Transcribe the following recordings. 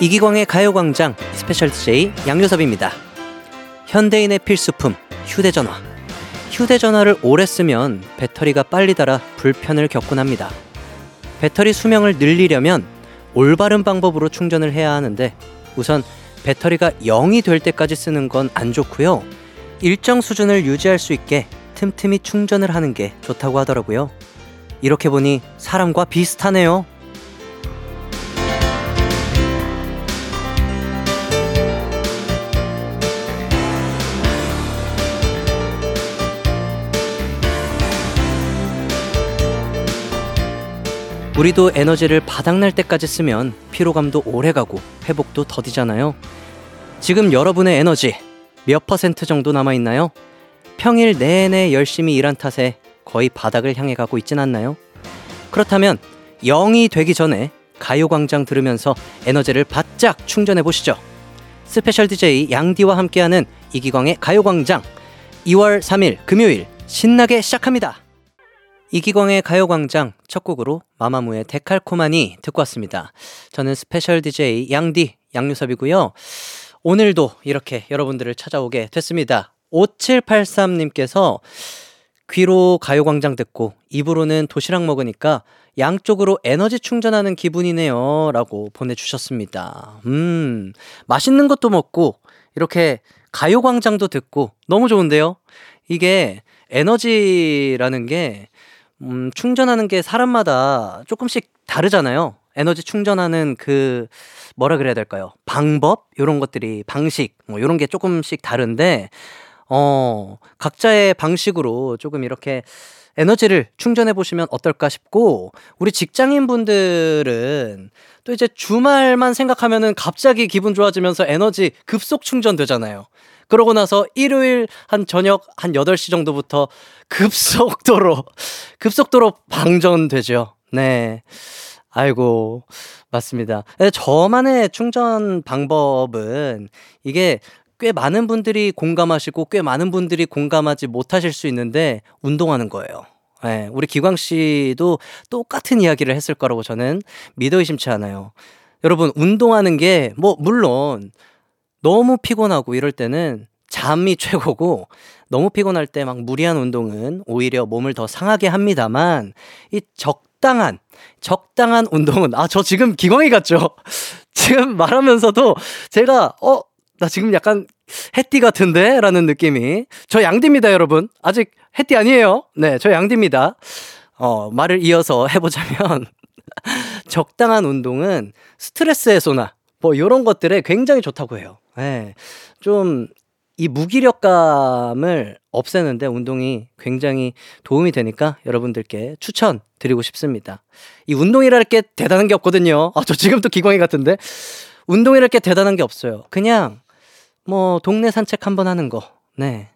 이기광의 가요광장 special DJ 양요섭입니다. 현대인의 필수품 휴대전화. 휴대전화를 오래 쓰면 배터리가 빨리 닳아 불편을 겪곤 합니다. 배터리 수명을 늘리려면 올바른 방법으로 충전을 해야 하는데 우선 배터리가 0이 될 때까지 쓰는 건 안 좋고요. 일정 수준을 유지할 수 있게 틈틈이 충전을 하는 게 좋다고 하더라고요. 이렇게 보니 사람과 비슷하네요. 우리도 에너지를 바닥날 때까지 쓰면 피로감도 오래 가고 회복도 더디잖아요. 지금 여러분의 에너지 몇 퍼센트 정도 남아 있나요? 평일 내내 열심히 일한 탓에 거의 바닥을 향해 가고 있진 않나요? 그렇다면 0이 되기 전에 가요광장 들으면서 에너지를 바짝 충전해 보시죠. special DJ 양디와 함께하는 이기광의 가요광장 2월 3일 금요일 신나게 시작합니다. 이기광의 가요광장 첫 곡으로 마마무의 데칼코마니 듣고 왔습니다. 저는 special DJ 양디 양요섭이고요. 오늘도 이렇게 여러분들을 찾아오게 됐습니다. 5783님께서 귀로 가요광장 듣고 입으로는 도시락 먹으니까 양쪽으로 에너지 충전하는 기분이네요. 라고 보내주셨습니다. 음, 맛있는 것도 먹고 이렇게 가요광장도 듣고 너무 좋은데요? 이게 에너지라는 게 음, 충전하는 게 사람마다 조금씩 다르잖아요. 에너지 충전하는 그 뭐라 그래야 될까요? 방법 이런 것들이 방식 뭐 이런 게 조금씩 다른데 어 각자의 방식으로 조금 이렇게 에너지를 충전해 보시면 어떨까 싶고 우리 직장인 분들은 또 이제 주말만 생각하면은 갑자기 기분 좋아지면서 에너지 급속 충전되잖아요. 그러고 나서 일요일 한 저녁 한 8시 정도부터 급속도로, 급속도로 방전되죠. 네. 아이고, 맞습니다. 저만의 충전 방법은 이게 꽤 많은 분들이 공감하시고 꽤 많은 분들이 공감하지 못하실 수 있는데 운동하는 거예요. 네, 우리 기광 씨도 똑같은 이야기를 했을 거라고 저는 믿어 의심치 않아요. 여러분, 운동하는 게, 뭐, 물론, 너무 피곤하고 이럴 때는 잠이 최고고 너무 피곤할 때 막 무리한 운동은 오히려 몸을 더 상하게 합니다만 이 적당한 적당한 운동은 아 저 지금 기광이 같죠? 지금 말하면서도 제가 어 나 지금 약간 해띠 같은데? 라는 느낌이 저 양디입니다 여러분 아직 해띠 아니에요 네 저 양디입니다 어 말을 이어서 해보자면 적당한 운동은 스트레스 해소나 뭐 이런 것들에 굉장히 좋다고 해요. 네. 좀이 무기력감을 없애는데 운동이 굉장히 도움이 되니까 여러분들께 추천 드리고 싶습니다. 이 운동이랄 게 대단한 게 없거든요. 아, 저 지금 또 기광이 같은데. 운동이랄 게 대단한 게 없어요. 그냥 뭐 동네 산책 한번 하는 거. 네.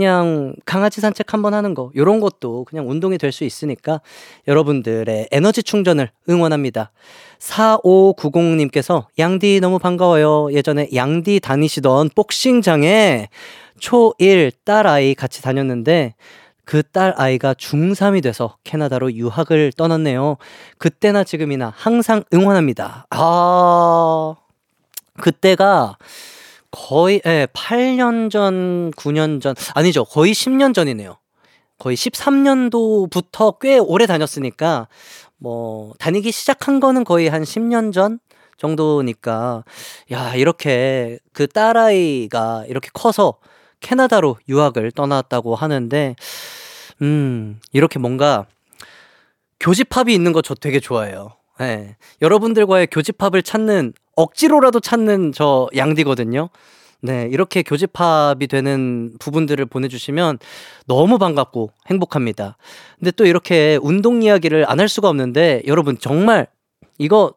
그냥 강아지 산책 한번 하는 거, 요런 것도 그냥 운동이 될 수 있으니까 여러분들의 에너지 충전을 응원합니다. 4590님께서 양디 너무 반가워요. 예전에 양디 다니시던 복싱장에 초1 딸아이 같이 다녔는데 그 딸 아이가 중3이 돼서 캐나다로 유학을 떠났네요. 그때나 지금이나 항상 응원합니다. 아, 그때가 거의 예, 8년 전, 9년 전 아니죠. 거의 10년 전이네요. 거의 13년도부터 꽤 오래 다녔으니까 뭐 다니기 시작한 거는 거의 한 10년 전 정도니까 야, 이렇게 그 딸아이가 이렇게 커서 캐나다로 유학을 떠났다고 하는데 음, 이렇게 뭔가 교집합이 있는 거 저 되게 좋아해요. 네. 여러분들과의 교집합을 찾는 억지로라도 찾는 저 양디거든요. 네, 이렇게 교집합이 되는 부분들을 보내주시면 너무 반갑고 행복합니다. 근데 또 이렇게 운동 이야기를 안 할 수가 없는데 여러분 정말 이거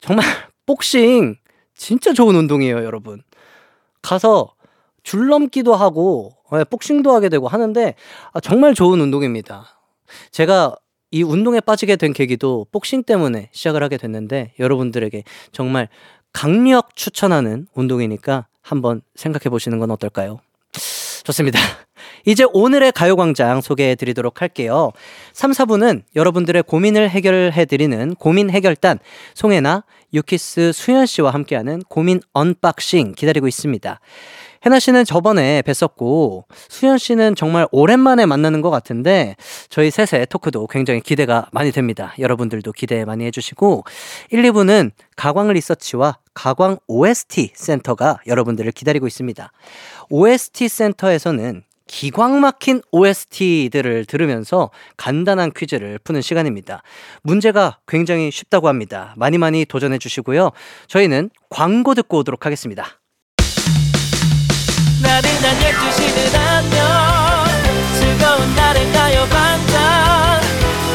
정말 복싱 진짜 좋은 운동이에요, 여러분. 가서 줄넘기도 하고 네, 복싱도 하게 되고 하는데 아, 정말 좋은 운동입니다. 제가 이 운동에 빠지게 된 계기도 복싱 때문에 시작을 하게 됐는데 여러분들에게 정말 강력 추천하는 운동이니까 한번 생각해 보시는 건 어떨까요? 좋습니다. 이제 오늘의 가요광장 소개해 드리도록 할게요. 3, 4부는 여러분들의 고민을 해결해 드리는 고민 해결단 송혜나, 유키스 수현 씨와 함께하는 고민 unboxing 기다리고 있습니다. 해나 씨는 저번에 뵀었고 수현 씨는 정말 오랜만에 만나는 것 같은데 저희 셋의 토크도 굉장히 기대가 많이 됩니다. 여러분들도 기대 많이 해주시고 1, 2부는 가광 리서치와 가광 OST 센터가 여러분들을 기다리고 있습니다. OST 센터에서는 기광 막힌 OST들을 들으면서 간단한 퀴즈를 푸는 시간입니다. 문제가 굉장히 쉽다고 합니다. 많이 많이 도전해 주시고요. 저희는 광고 듣고 오도록 하겠습니다. 나른한 12시는 안녕. 즐거운 날을 가요 반짝?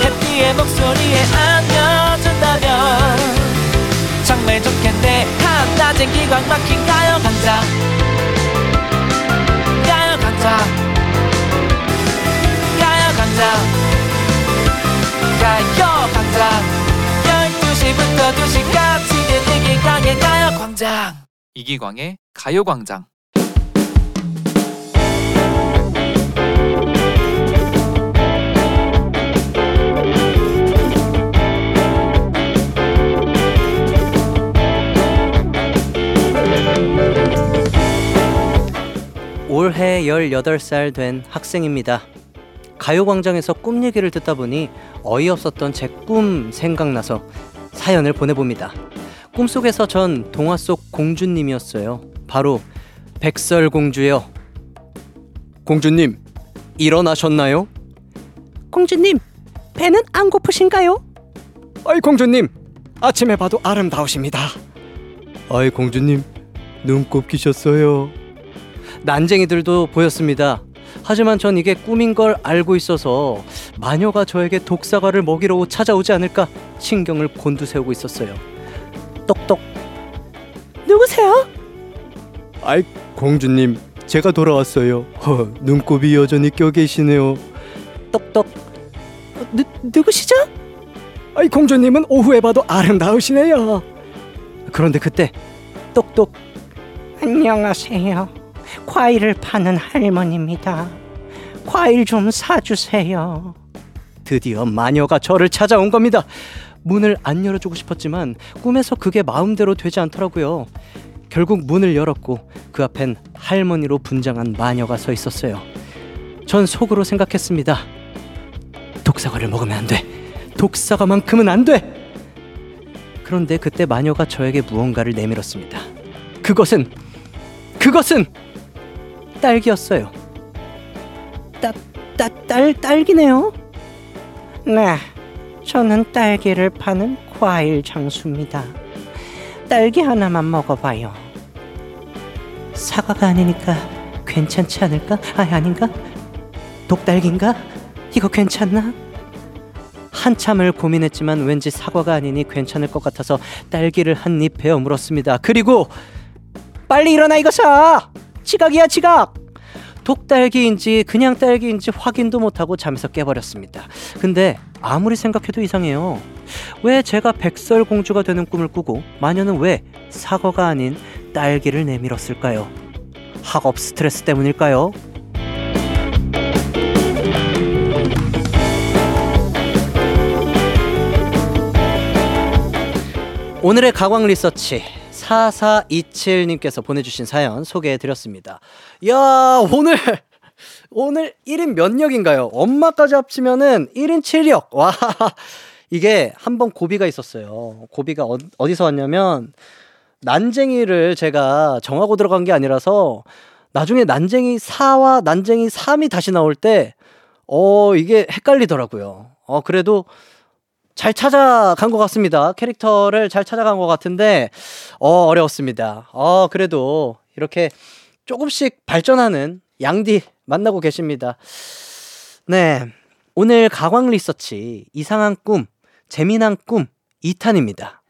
해피의 목소리에 안겨준다면. 정말 좋겠네. 한낮엔 기광 막힌 가요 반짝. 가요 반짝. 가요 반짝. 가요 반짝. 12시부터 2시까지 이기광의 가요 광장. 이기광의 가요 광장 올해 18살 된 학생입니다. 가요광장에서 꿈 얘기를 듣다 보니 어이없었던 제 꿈 생각나서 사연을 보내봅니다. 꿈속에서 전 동화 속 공주님이었어요. 바로 백설공주요. 공주님, 일어나셨나요? 공주님, 배는 안 고프신가요? 어이 공주님, 아침에 봐도 아름다우십니다. 아이 공주님, 눈곱 끼셨어요. 난쟁이들도 보였습니다. 하지만 전 이게 꿈인 걸 알고 있어서 마녀가 저에게 독사과를 먹이러 찾아오지 않을까 신경을 곤두세우고 있었어요. 똑똑. 누구세요? 아이 공주님, 제가 돌아왔어요. 허, 눈곱이 여전히 껴 계시네요. 똑똑. 누, 누구시죠? 아이 공주님은 오후에 봐도 아름다우시네요. 그런데 그때 똑똑. 안녕하세요. 과일을 파는 할머니입니다. 과일 좀 사주세요. 드디어 마녀가 저를 찾아온 겁니다. 문을 안 열어주고 싶었지만 꿈에서 그게 마음대로 되지 않더라고요. 결국 문을 열었고 그 앞엔 할머니로 분장한 마녀가 서 있었어요. 전 속으로 생각했습니다. 독사과를 먹으면 안 돼. 독사과만큼은 안 돼. 그런데 그때 마녀가 저에게 무언가를 내밀었습니다. 그것은 그것은 딸기였어요. 따, 따, 딸, 딸기네요? 네, 저는 딸기를 파는 과일 장수입니다. 딸기 하나만 먹어봐요. 사과가 아니니까 괜찮지 않을까? 아, 아닌가? 독딸기인가? 이거 괜찮나? 한참을 고민했지만 왠지 사과가 아니니 괜찮을 것 같아서 딸기를 한 입 베어 물었습니다. 그리고 빨리 일어나 이거 사! 지각이야 지각. 독딸기인지 그냥 딸기인지 확인도 못하고 잠에서 깨버렸습니다. 근데 아무리 생각해도 이상해요. 왜 제가 백설공주가 되는 꿈을 꾸고 마녀는 왜 사과가 아닌 딸기를 내밀었을까요? 학업 스트레스 때문일까요? 오늘의 가광 리서치 4427님께서 보내주신 사연 소개해드렸습니다. 야, 오늘, 오늘 1인 몇 역인가요? 엄마까지 합치면은 1인 7역. 와, 이게 한 번 고비가 있었어요. 고비가 어, 어디서 왔냐면, 난쟁이를 제가 정하고 들어간 게 아니라서, 나중에 난쟁이 4와 난쟁이 3이 다시 나올 때, 어, 이게 헷갈리더라고요. 어, 그래도 잘 찾아간 것 같습니다. 캐릭터를 잘 찾아간 것 같은데, 어, 어려웠습니다. 어, 그래도 이렇게 조금씩 발전하는 양디 만나고 계십니다. 네. 오늘 가광 리서치 이상한 꿈, 재미난 꿈 2탄입니다.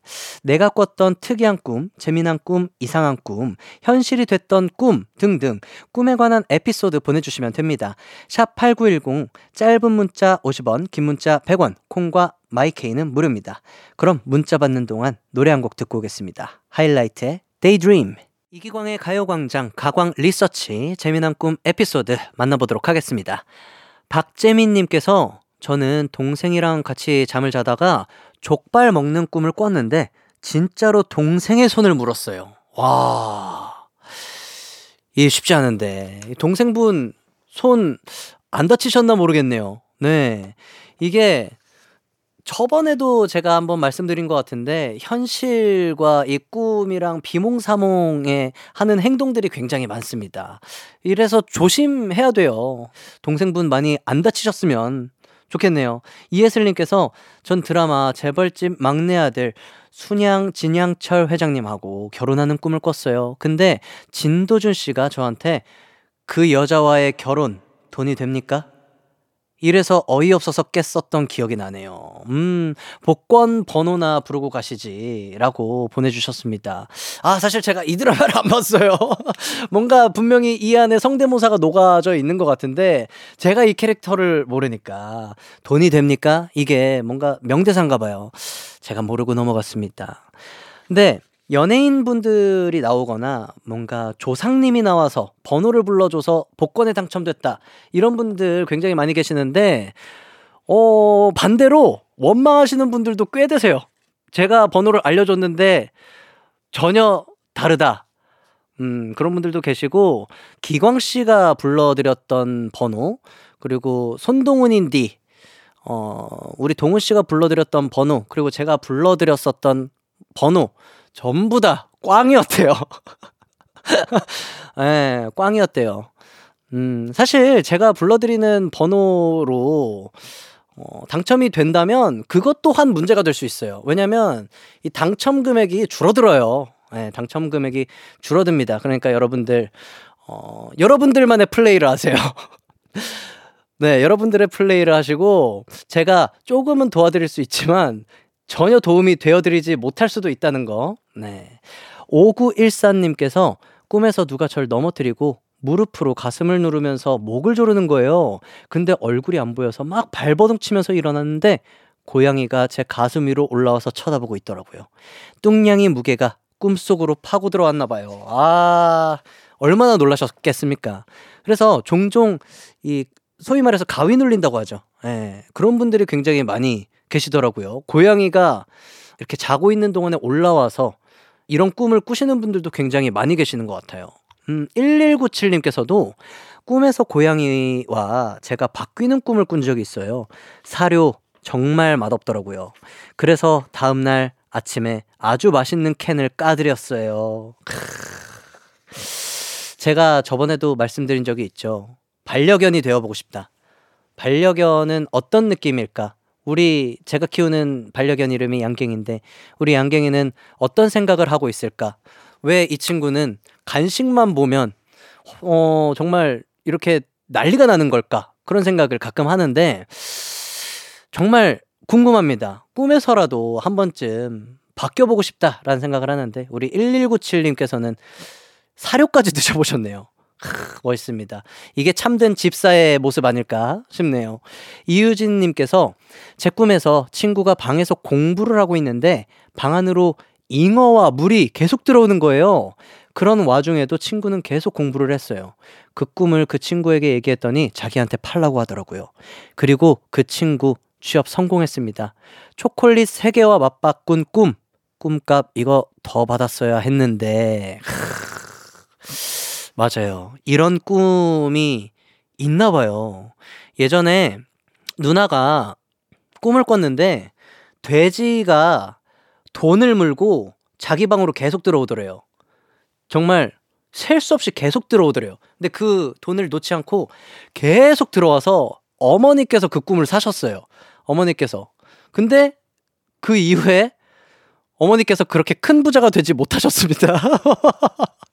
내가 꿨던 특이한 꿈, 재미난 꿈, 이상한 꿈, 현실이 됐던 꿈 등등 꿈에 관한 에피소드 보내주시면 됩니다. 샵 8910, 짧은 문자 50원, 긴 문자 100원, 콩과 마이케이는 무료입니다. 그럼 문자 받는 동안 노래 한 곡 듣고 오겠습니다. 하이라이트의 Daydream. 이기광의 가요광장 가광 리서치 재미난 꿈 에피소드 만나보도록 하겠습니다. 박재민님께서 저는 동생이랑 같이 잠을 자다가 족발 먹는 꿈을 꿨는데 진짜로 동생의 손을 물었어요. 와. 이게 쉽지 않은데. 동생분 손 안 다치셨나 모르겠네요. 네. 이게 저번에도 제가 한번 말씀드린 것 같은데 현실과 이 꿈이랑 비몽사몽에 하는 행동들이 굉장히 많습니다. 이래서 조심해야 돼요. 동생분 많이 안 다치셨으면 좋겠네요. 이예슬님께서 전 드라마 재벌집 막내 아들 순양 진양철 회장님하고 결혼하는 꿈을 꿨어요. 근데 진도준 씨가 저한테 그 여자와의 결혼 돈이 됩니까? 이래서 어이없어서 깼었던 기억이 나네요. 음, 복권 번호나 부르고 가시지. 라고 보내주셨습니다. 아, 사실 제가 이 드라마를 안 봤어요. 뭔가 분명히 이 안에 성대모사가 녹아져 있는 것 같은데, 제가 이 캐릭터를 모르니까, 돈이 됩니까? 이게 뭔가 명대사인가 봐요. 제가 모르고 넘어갔습니다. 근데, 연예인 분들이 나오거나 뭔가 조상님이 나와서 번호를 불러줘서 복권에 당첨됐다. 이런 분들 굉장히 많이 계시는데, 어, 반대로 원망하시는 분들도 꽤 되세요. 제가 번호를 알려줬는데 전혀 다르다. 음, 그런 분들도 계시고, 기광 씨가 불러드렸던 번호, 그리고 손동훈인디, 어, 우리 동훈 씨가 불러드렸던 번호, 그리고 제가 불러드렸었던 번호, 전부 다 꽝이었대요. 예, 네, 꽝이었대요. 음, 사실 제가 불러드리는 번호로 어, 당첨이 된다면 그것 또한 문제가 될 수 있어요. 왜냐면 이 당첨 금액이 줄어들어요. 네, 당첨 금액이 줄어듭니다. 그러니까 여러분들, 어, 여러분들만의 플레이를 하세요. 네, 여러분들의 플레이를 하시고 제가 조금은 도와드릴 수 있지만 전혀 도움이 되어드리지 못할 수도 있다는 거. 네. 5914님께서 꿈에서 누가 절 넘어뜨리고 무릎으로 가슴을 누르면서 목을 조르는 거예요. 근데 얼굴이 안 보여서 막 발버둥 치면서 일어났는데 고양이가 제 가슴 위로 올라와서 쳐다보고 있더라고요. 뚱냥이 무게가 꿈속으로 파고 들어왔나 봐요. 아, 얼마나 놀라셨겠습니까? 그래서 종종 이 소위 말해서 가위 눌린다고 하죠. 예. 그런 분들이 굉장히 많이 계시더라고요. 고양이가 이렇게 자고 있는 동안에 올라와서 이런 꿈을 꾸시는 분들도 굉장히 많이 계시는 것 같아요. 음, 1197님께서도 꿈에서 고양이와 제가 바뀌는 꿈을 꾼 적이 있어요. 사료 정말 맛없더라고요. 그래서 다음날 아침에 아주 맛있는 캔을 까드렸어요. 제가 저번에도 말씀드린 적이 있죠. 반려견이 되어보고 싶다. 반려견은 어떤 느낌일까? 우리 제가 키우는 반려견 이름이 양갱인데 우리 양갱이는 어떤 생각을 하고 있을까? 왜 이 친구는 간식만 보면 어 정말 이렇게 난리가 나는 걸까? 그런 생각을 가끔 하는데 정말 궁금합니다. 꿈에서라도 한 번쯤 바뀌어 보고 싶다라는 생각을 하는데 우리 1197님께서는 사료까지 드셔 보셨네요. 멋있습니다. 이게 참된 집사의 모습 아닐까 싶네요. 이유진 님께서 제 꿈에서 친구가 방에서 공부를 하고 있는데 방 안으로 잉어와 물이 계속 들어오는 거예요. 그런 와중에도 친구는 계속 공부를 했어요. 그 꿈을 그 친구에게 얘기했더니 자기한테 팔라고 하더라고요. 그리고 그 친구 취업 성공했습니다. 초콜릿 3개와 맞바꾼 꿈. 꿈값 이거 더 받았어야 했는데. 맞아요. 이런 꿈이 있나 봐요. 예전에 누나가 꿈을 꿨는데 돼지가 돈을 물고 자기 방으로 계속 들어오더래요. 정말 셀 수 없이 계속 들어오더래요. 근데 그 돈을 놓지 않고 계속 들어와서 어머니께서 그 꿈을 사셨어요. 어머니께서. 근데 그 이후에 어머니께서 그렇게 큰 부자가 되지 못하셨습니다.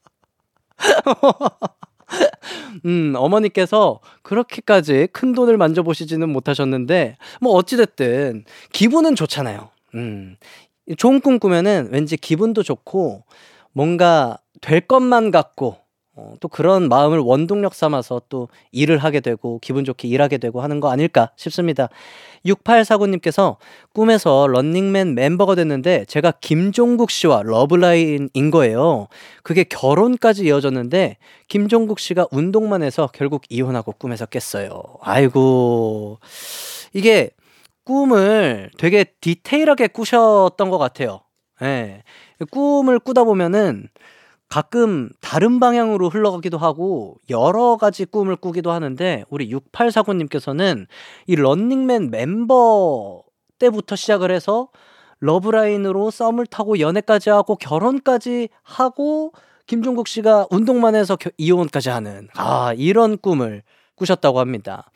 음, 어머니께서 그렇게까지 큰 돈을 만져보시지는 못하셨는데, 뭐, 어찌됐든, 기분은 좋잖아요. 음, 좋은 꿈 꾸면은 왠지 기분도 좋고, 뭔가 될 것만 같고, 어, 또 그런 마음을 원동력 삼아서 또 일을 하게 되고 기분 좋게 일하게 되고 하는 거 아닐까 싶습니다. 6849님께서 꿈에서 런닝맨 멤버가 됐는데 제가 김종국 씨와 러브라인인 거예요. 그게 결혼까지 이어졌는데 김종국 씨가 운동만 해서 결국 이혼하고 꿈에서 깼어요. 아이고. 이게 꿈을 되게 디테일하게 꾸셨던 것 같아요. 예. 네. 꿈을 꾸다 보면은 가끔 다른 방향으로 흘러가기도 하고 여러 가지 꿈을 꾸기도 하는데 우리 6849님께서는 이 런닝맨 멤버 때부터 시작을 해서 러브라인으로 썸을 타고 연애까지 하고 결혼까지 하고 김종국 씨가 운동만 해서 이혼까지 하는 아 이런 꿈을 꾸셨다고 합니다.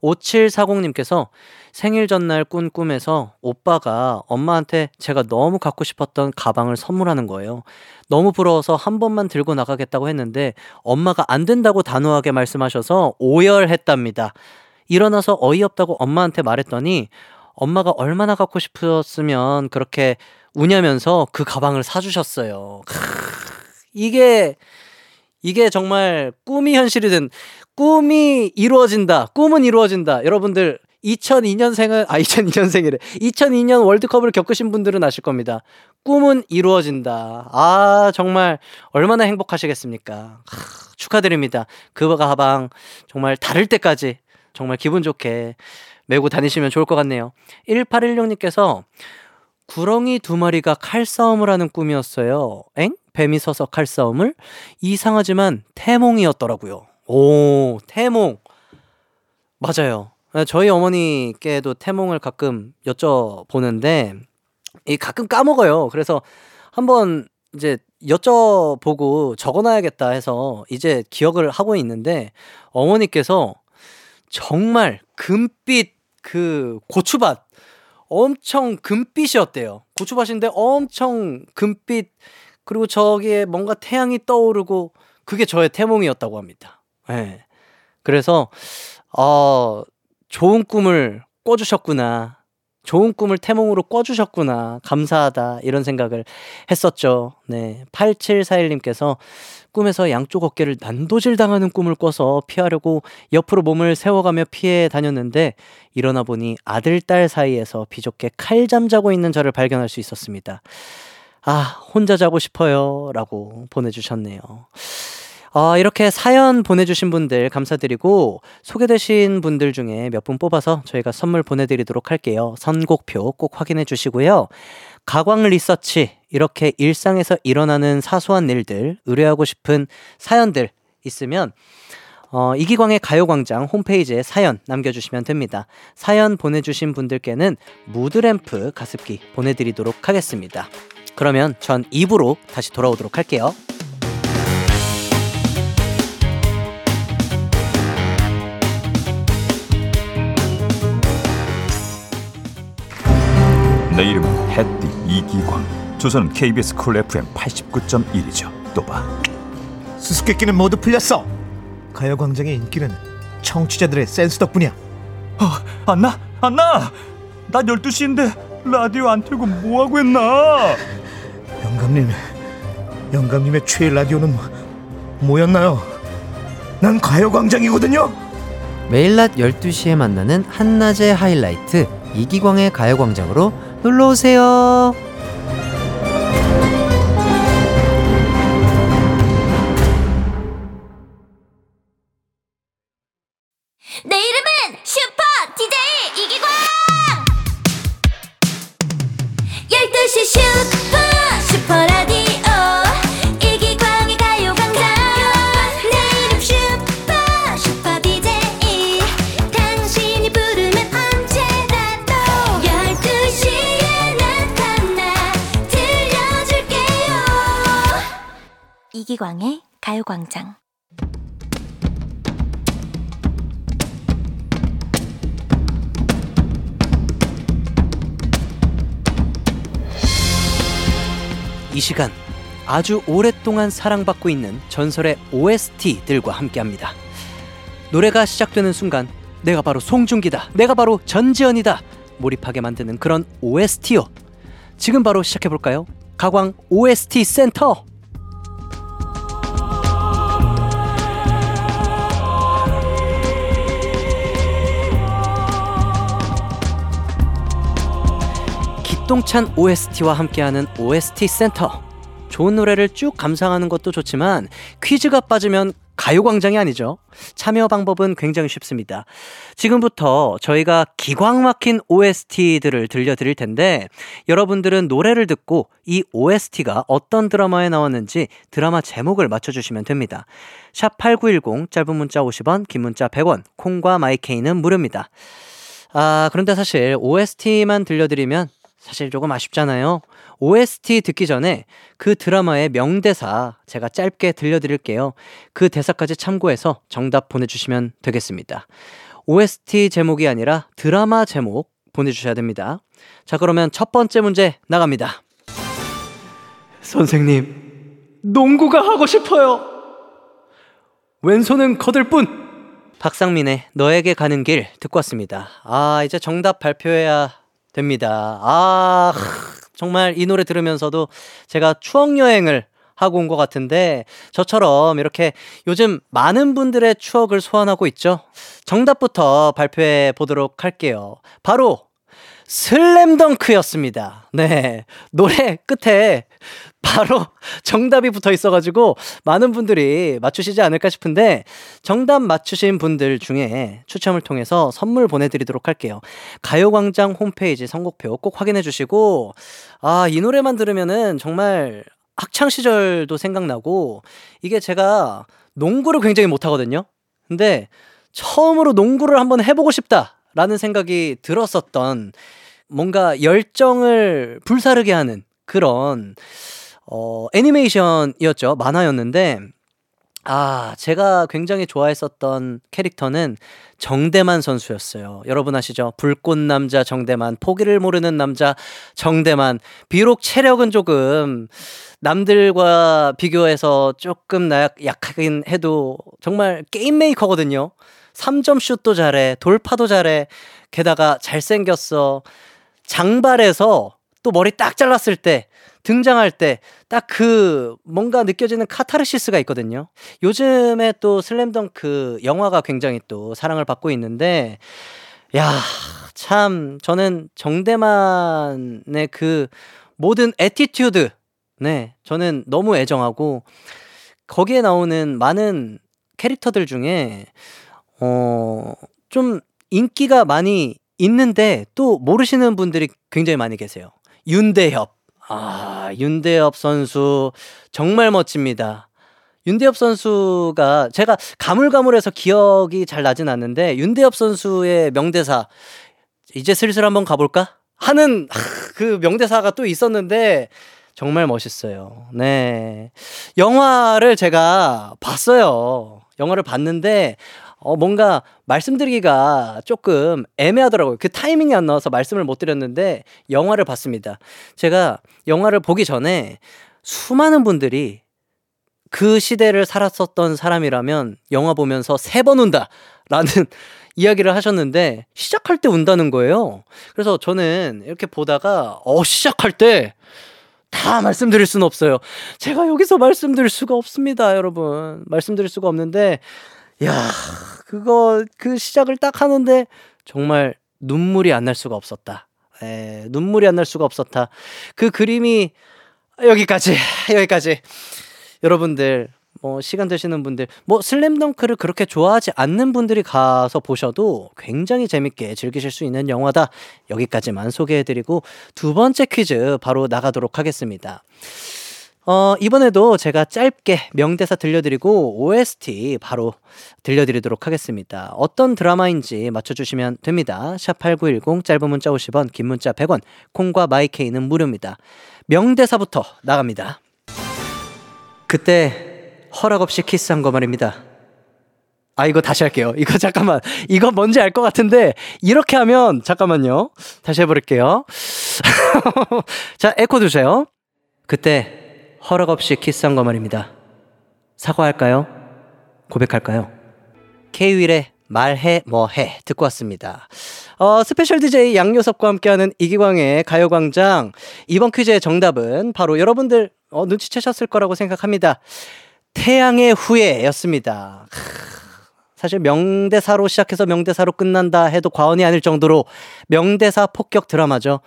5740님께서 생일 전날 꾼 꿈에서 오빠가 엄마한테 제가 너무 갖고 싶었던 가방을 선물하는 거예요. 너무 부러워서 한 번만 들고 나가겠다고 했는데 엄마가 안 된다고 단호하게 말씀하셔서 오열했답니다. 일어나서 어이없다고 엄마한테 말했더니 엄마가 얼마나 갖고 싶었으면 그렇게 우냐면서 그 가방을 사주셨어요. 이게 이게 정말 꿈이 현실이 된 꿈이 이루어진다. 꿈은 이루어진다. 여러분들 2002년생은 아 2002년생이래. 2002년 월드컵을 겪으신 분들은 아실 겁니다. 꿈은 이루어진다. 아 정말 얼마나 행복하시겠습니까? 하, 축하드립니다. 그 가방 정말 다를 때까지 정말 기분 좋게 메고 다니시면 좋을 것 같네요. 1816님께서 구렁이 두 마리가 칼싸움을 하는 꿈이었어요. 엥? 뱀이 서서 칼싸움을? 이상하지만 태몽이었더라고요. 오, 태몽. 맞아요. 저희 어머니께도 태몽을 가끔 여쭤보는데, 이 가끔 까먹어요. 그래서 한번 이제 여쭤보고 적어놔야겠다 해서 이제 기억을 하고 있는데, 어머니께서 정말 금빛 그 고추밭, 엄청 금빛이었대요. 고추밭인데 엄청 금빛, 그리고 저기에 뭔가 태양이 떠오르고, 그게 저의 태몽이었다고 합니다. 예. 네. 그래서 어 좋은 꿈을 꿔주셨구나. 좋은 꿈을 태몽으로 꿔주셨구나. 감사하다. 이런 생각을 했었죠. 네. 8741님께서 꿈에서 양쪽 어깨를 난도질 당하는 꿈을 꿔서 피하려고 옆으로 몸을 세워가며 피해 다녔는데 일어나 보니 아들, 딸 사이에서 비좁게 칼 잠 자고 있는 저를 발견할 수 있었습니다. 아, 혼자 자고 싶어요. 라고 보내주셨네요. 어, 이렇게 사연 보내주신 분들 감사드리고 소개되신 분들 중에 몇 분 뽑아서 저희가 선물 보내드리도록 할게요. 선곡표 꼭 확인해 주시고요. 가광 리서치 이렇게 일상에서 일어나는 사소한 일들 의뢰하고 싶은 사연들 있으면 어, 이기광의 가요광장 홈페이지에 사연 남겨주시면 됩니다. 사연 보내주신 분들께는 무드램프 가습기 보내드리도록 하겠습니다. 그러면 전 2부로 다시 돌아오도록 할게요. 내 이름은 햇띠 이기광 조선은 KBS 쿨 FM 89.1이죠 또 봐 수수께끼는 모두 풀렸어 가요광장의 인기는 청취자들의 센스 덕분이야 어, 안나? 안나! 나 12시인데 라디오 안 틀고 뭐 하고 했나? 영감님 영감님의 최애 라디오는 뭐였나요? 난 가요광장이거든요 매일 낮 12시에 만나는 한낮의 하이라이트 이기광의 가요광장으로 놀러 오세요. 내 이름은 이기광의 가요광장 이 시간 아주 오랫동안 사랑받고 있는 전설의 OST들과 함께합니다. 노래가 시작되는 순간 내가 바로 송중기다. 내가 바로 전지현이다. 몰입하게 만드는 그런 OST요. 지금 바로 시작해 볼까요? 가광 OST 센터. 박동찬 OST와 함께하는 OST 센터. 좋은 노래를 쭉 감상하는 것도 좋지만 퀴즈가 빠지면 가요광장이 아니죠. 참여 방법은 굉장히 쉽습니다. 지금부터 저희가 기광 막힌 OST들을 들려드릴 텐데 여러분들은 노래를 듣고 이 OST가 어떤 드라마에 나왔는지 드라마 제목을 맞춰주시면 됩니다. 샵 8910 짧은 문자 50원 긴 문자 100원 콩과 마이케이는 무료입니다. 아 그런데 사실 OST만 들려드리면 사실 조금 아쉽잖아요. OST 듣기 전에 그 드라마의 명대사 제가 짧게 들려드릴게요. 그 대사까지 참고해서 정답 보내주시면 되겠습니다. OST 제목이 아니라 드라마 제목 보내주셔야 됩니다. 자, 그러면 첫 번째 문제 나갑니다. 선생님, 농구가 하고 싶어요. 왼손은 거들 뿐. 박상민의 너에게 가는 길 듣고 왔습니다. 아, 이제 정답 발표해야 됩니다. 아, 정말 이 노래 들으면서도 제가 추억 여행을 하고 온 것 같은데 저처럼 이렇게 요즘 많은 분들의 추억을 소환하고 있죠. 정답부터 발표해 보도록 할게요. 바로 슬램덩크였습니다. 네. 노래 끝에 바로 정답이 붙어 있어가지고 많은 분들이 맞추시지 않을까 싶은데 정답 맞추신 분들 중에 추첨을 통해서 선물 보내드리도록 할게요. 가요광장 홈페이지 선곡표 꼭 확인해 주시고 아, 이 노래만 들으면은 정말 학창시절도 생각나고 이게 제가 농구를 굉장히 못하거든요. 근데 처음으로 농구를 한번 해보고 싶다라는 생각이 들었었던 뭔가 열정을 불사르게 하는 그런 어, 애니메이션이었죠. 만화였는데, 아, 제가 굉장히 좋아했었던 캐릭터는 정대만 선수였어요. 여러분 아시죠? 불꽃 남자 정대만, 포기를 모르는 남자 정대만. 비록 체력은 조금 남들과 비교해서 조금 나약, 약하긴 해도 정말 게임 메이커거든요. 3점 슛도 잘해, 돌파도 잘해, 게다가 잘생겼어. 장발에서 또 머리 딱 잘랐을 때 등장할 때 딱 그 뭔가 느껴지는 카타르시스가 있거든요. 요즘에 또 슬램덩크 영화가 굉장히 또 사랑을 받고 있는데 야, 참 저는 정대만의 그 모든 attitude 네, 저는 너무 애정하고 거기에 나오는 많은 캐릭터들 중에 어, 좀 인기가 많이 있는데 또 모르시는 분들이 굉장히 많이 계세요. 윤대협. 아, 윤대협 선수 정말 멋집니다. 윤대협 선수가 제가 가물가물해서 기억이 잘 나진 않는데 윤대협 선수의 명대사 이제 슬슬 한번 가볼까 하는 그 명대사가 또 있었는데 정말 멋있어요. 네. 영화를 제가 봤어요. 영화를 봤는데 어, 뭔가 말씀드리기가 조금 애매하더라고요. 그 타이밍이 안 나와서 말씀을 못 드렸는데 영화를 봤습니다. 제가 영화를 보기 전에 수많은 분들이 그 시대를 살았었던 사람이라면 영화 보면서 세 번 운다! 라는 이야기를 하셨는데 시작할 때 운다는 거예요. 그래서 저는 이렇게 보다가 어, 시작할 때 다 말씀드릴 수는 없어요. 제가 여기서 말씀드릴 수가 없습니다, 여러분. 말씀드릴 수가 없는데 야, 그거 그 시작을 딱 하는데 정말 눈물이 안 날 수가 없었다. 에, 눈물이 안 날 수가 없었다. 그 그림이 여기까지 여기까지 여러분들 뭐 시간 되시는 분들 뭐 슬램덩크를 그렇게 좋아하지 않는 분들이 가서 보셔도 굉장히 재밌게 즐기실 수 있는 영화다. 여기까지만 소개해드리고 두 번째 퀴즈 바로 나가도록 하겠습니다. 어, 이번에도 제가 짧게 명대사 들려드리고 OST 바로 들려드리도록 하겠습니다. 어떤 드라마인지 맞춰주시면 됩니다. 샵8910 짧은 문자 50원, 긴 문자 100원, 콩과 마이케이는 무료입니다. 명대사부터 나갑니다. 그때 허락 없이 키스한 거 말입니다. 아, 이거 다시 할게요. 이거 잠깐만. 이거 뭔지 알 것 같은데, 이렇게 하면, 잠깐만요. 다시 해버릴게요. 자, 에코 두세요. 그때 허락 없이 키스한 거 말입니다. 사과할까요? 고백할까요? K-윌의 말해 뭐해 듣고 왔습니다. 어, special DJ 양요섭과 함께하는 이기광의 가요광장 이번 퀴즈의 정답은 바로 여러분들 어, 눈치채셨을 거라고 생각합니다. 태양의 후예였습니다. 사실 명대사로 시작해서 명대사로 끝난다 해도 과언이 아닐 정도로 명대사 폭격 드라마죠.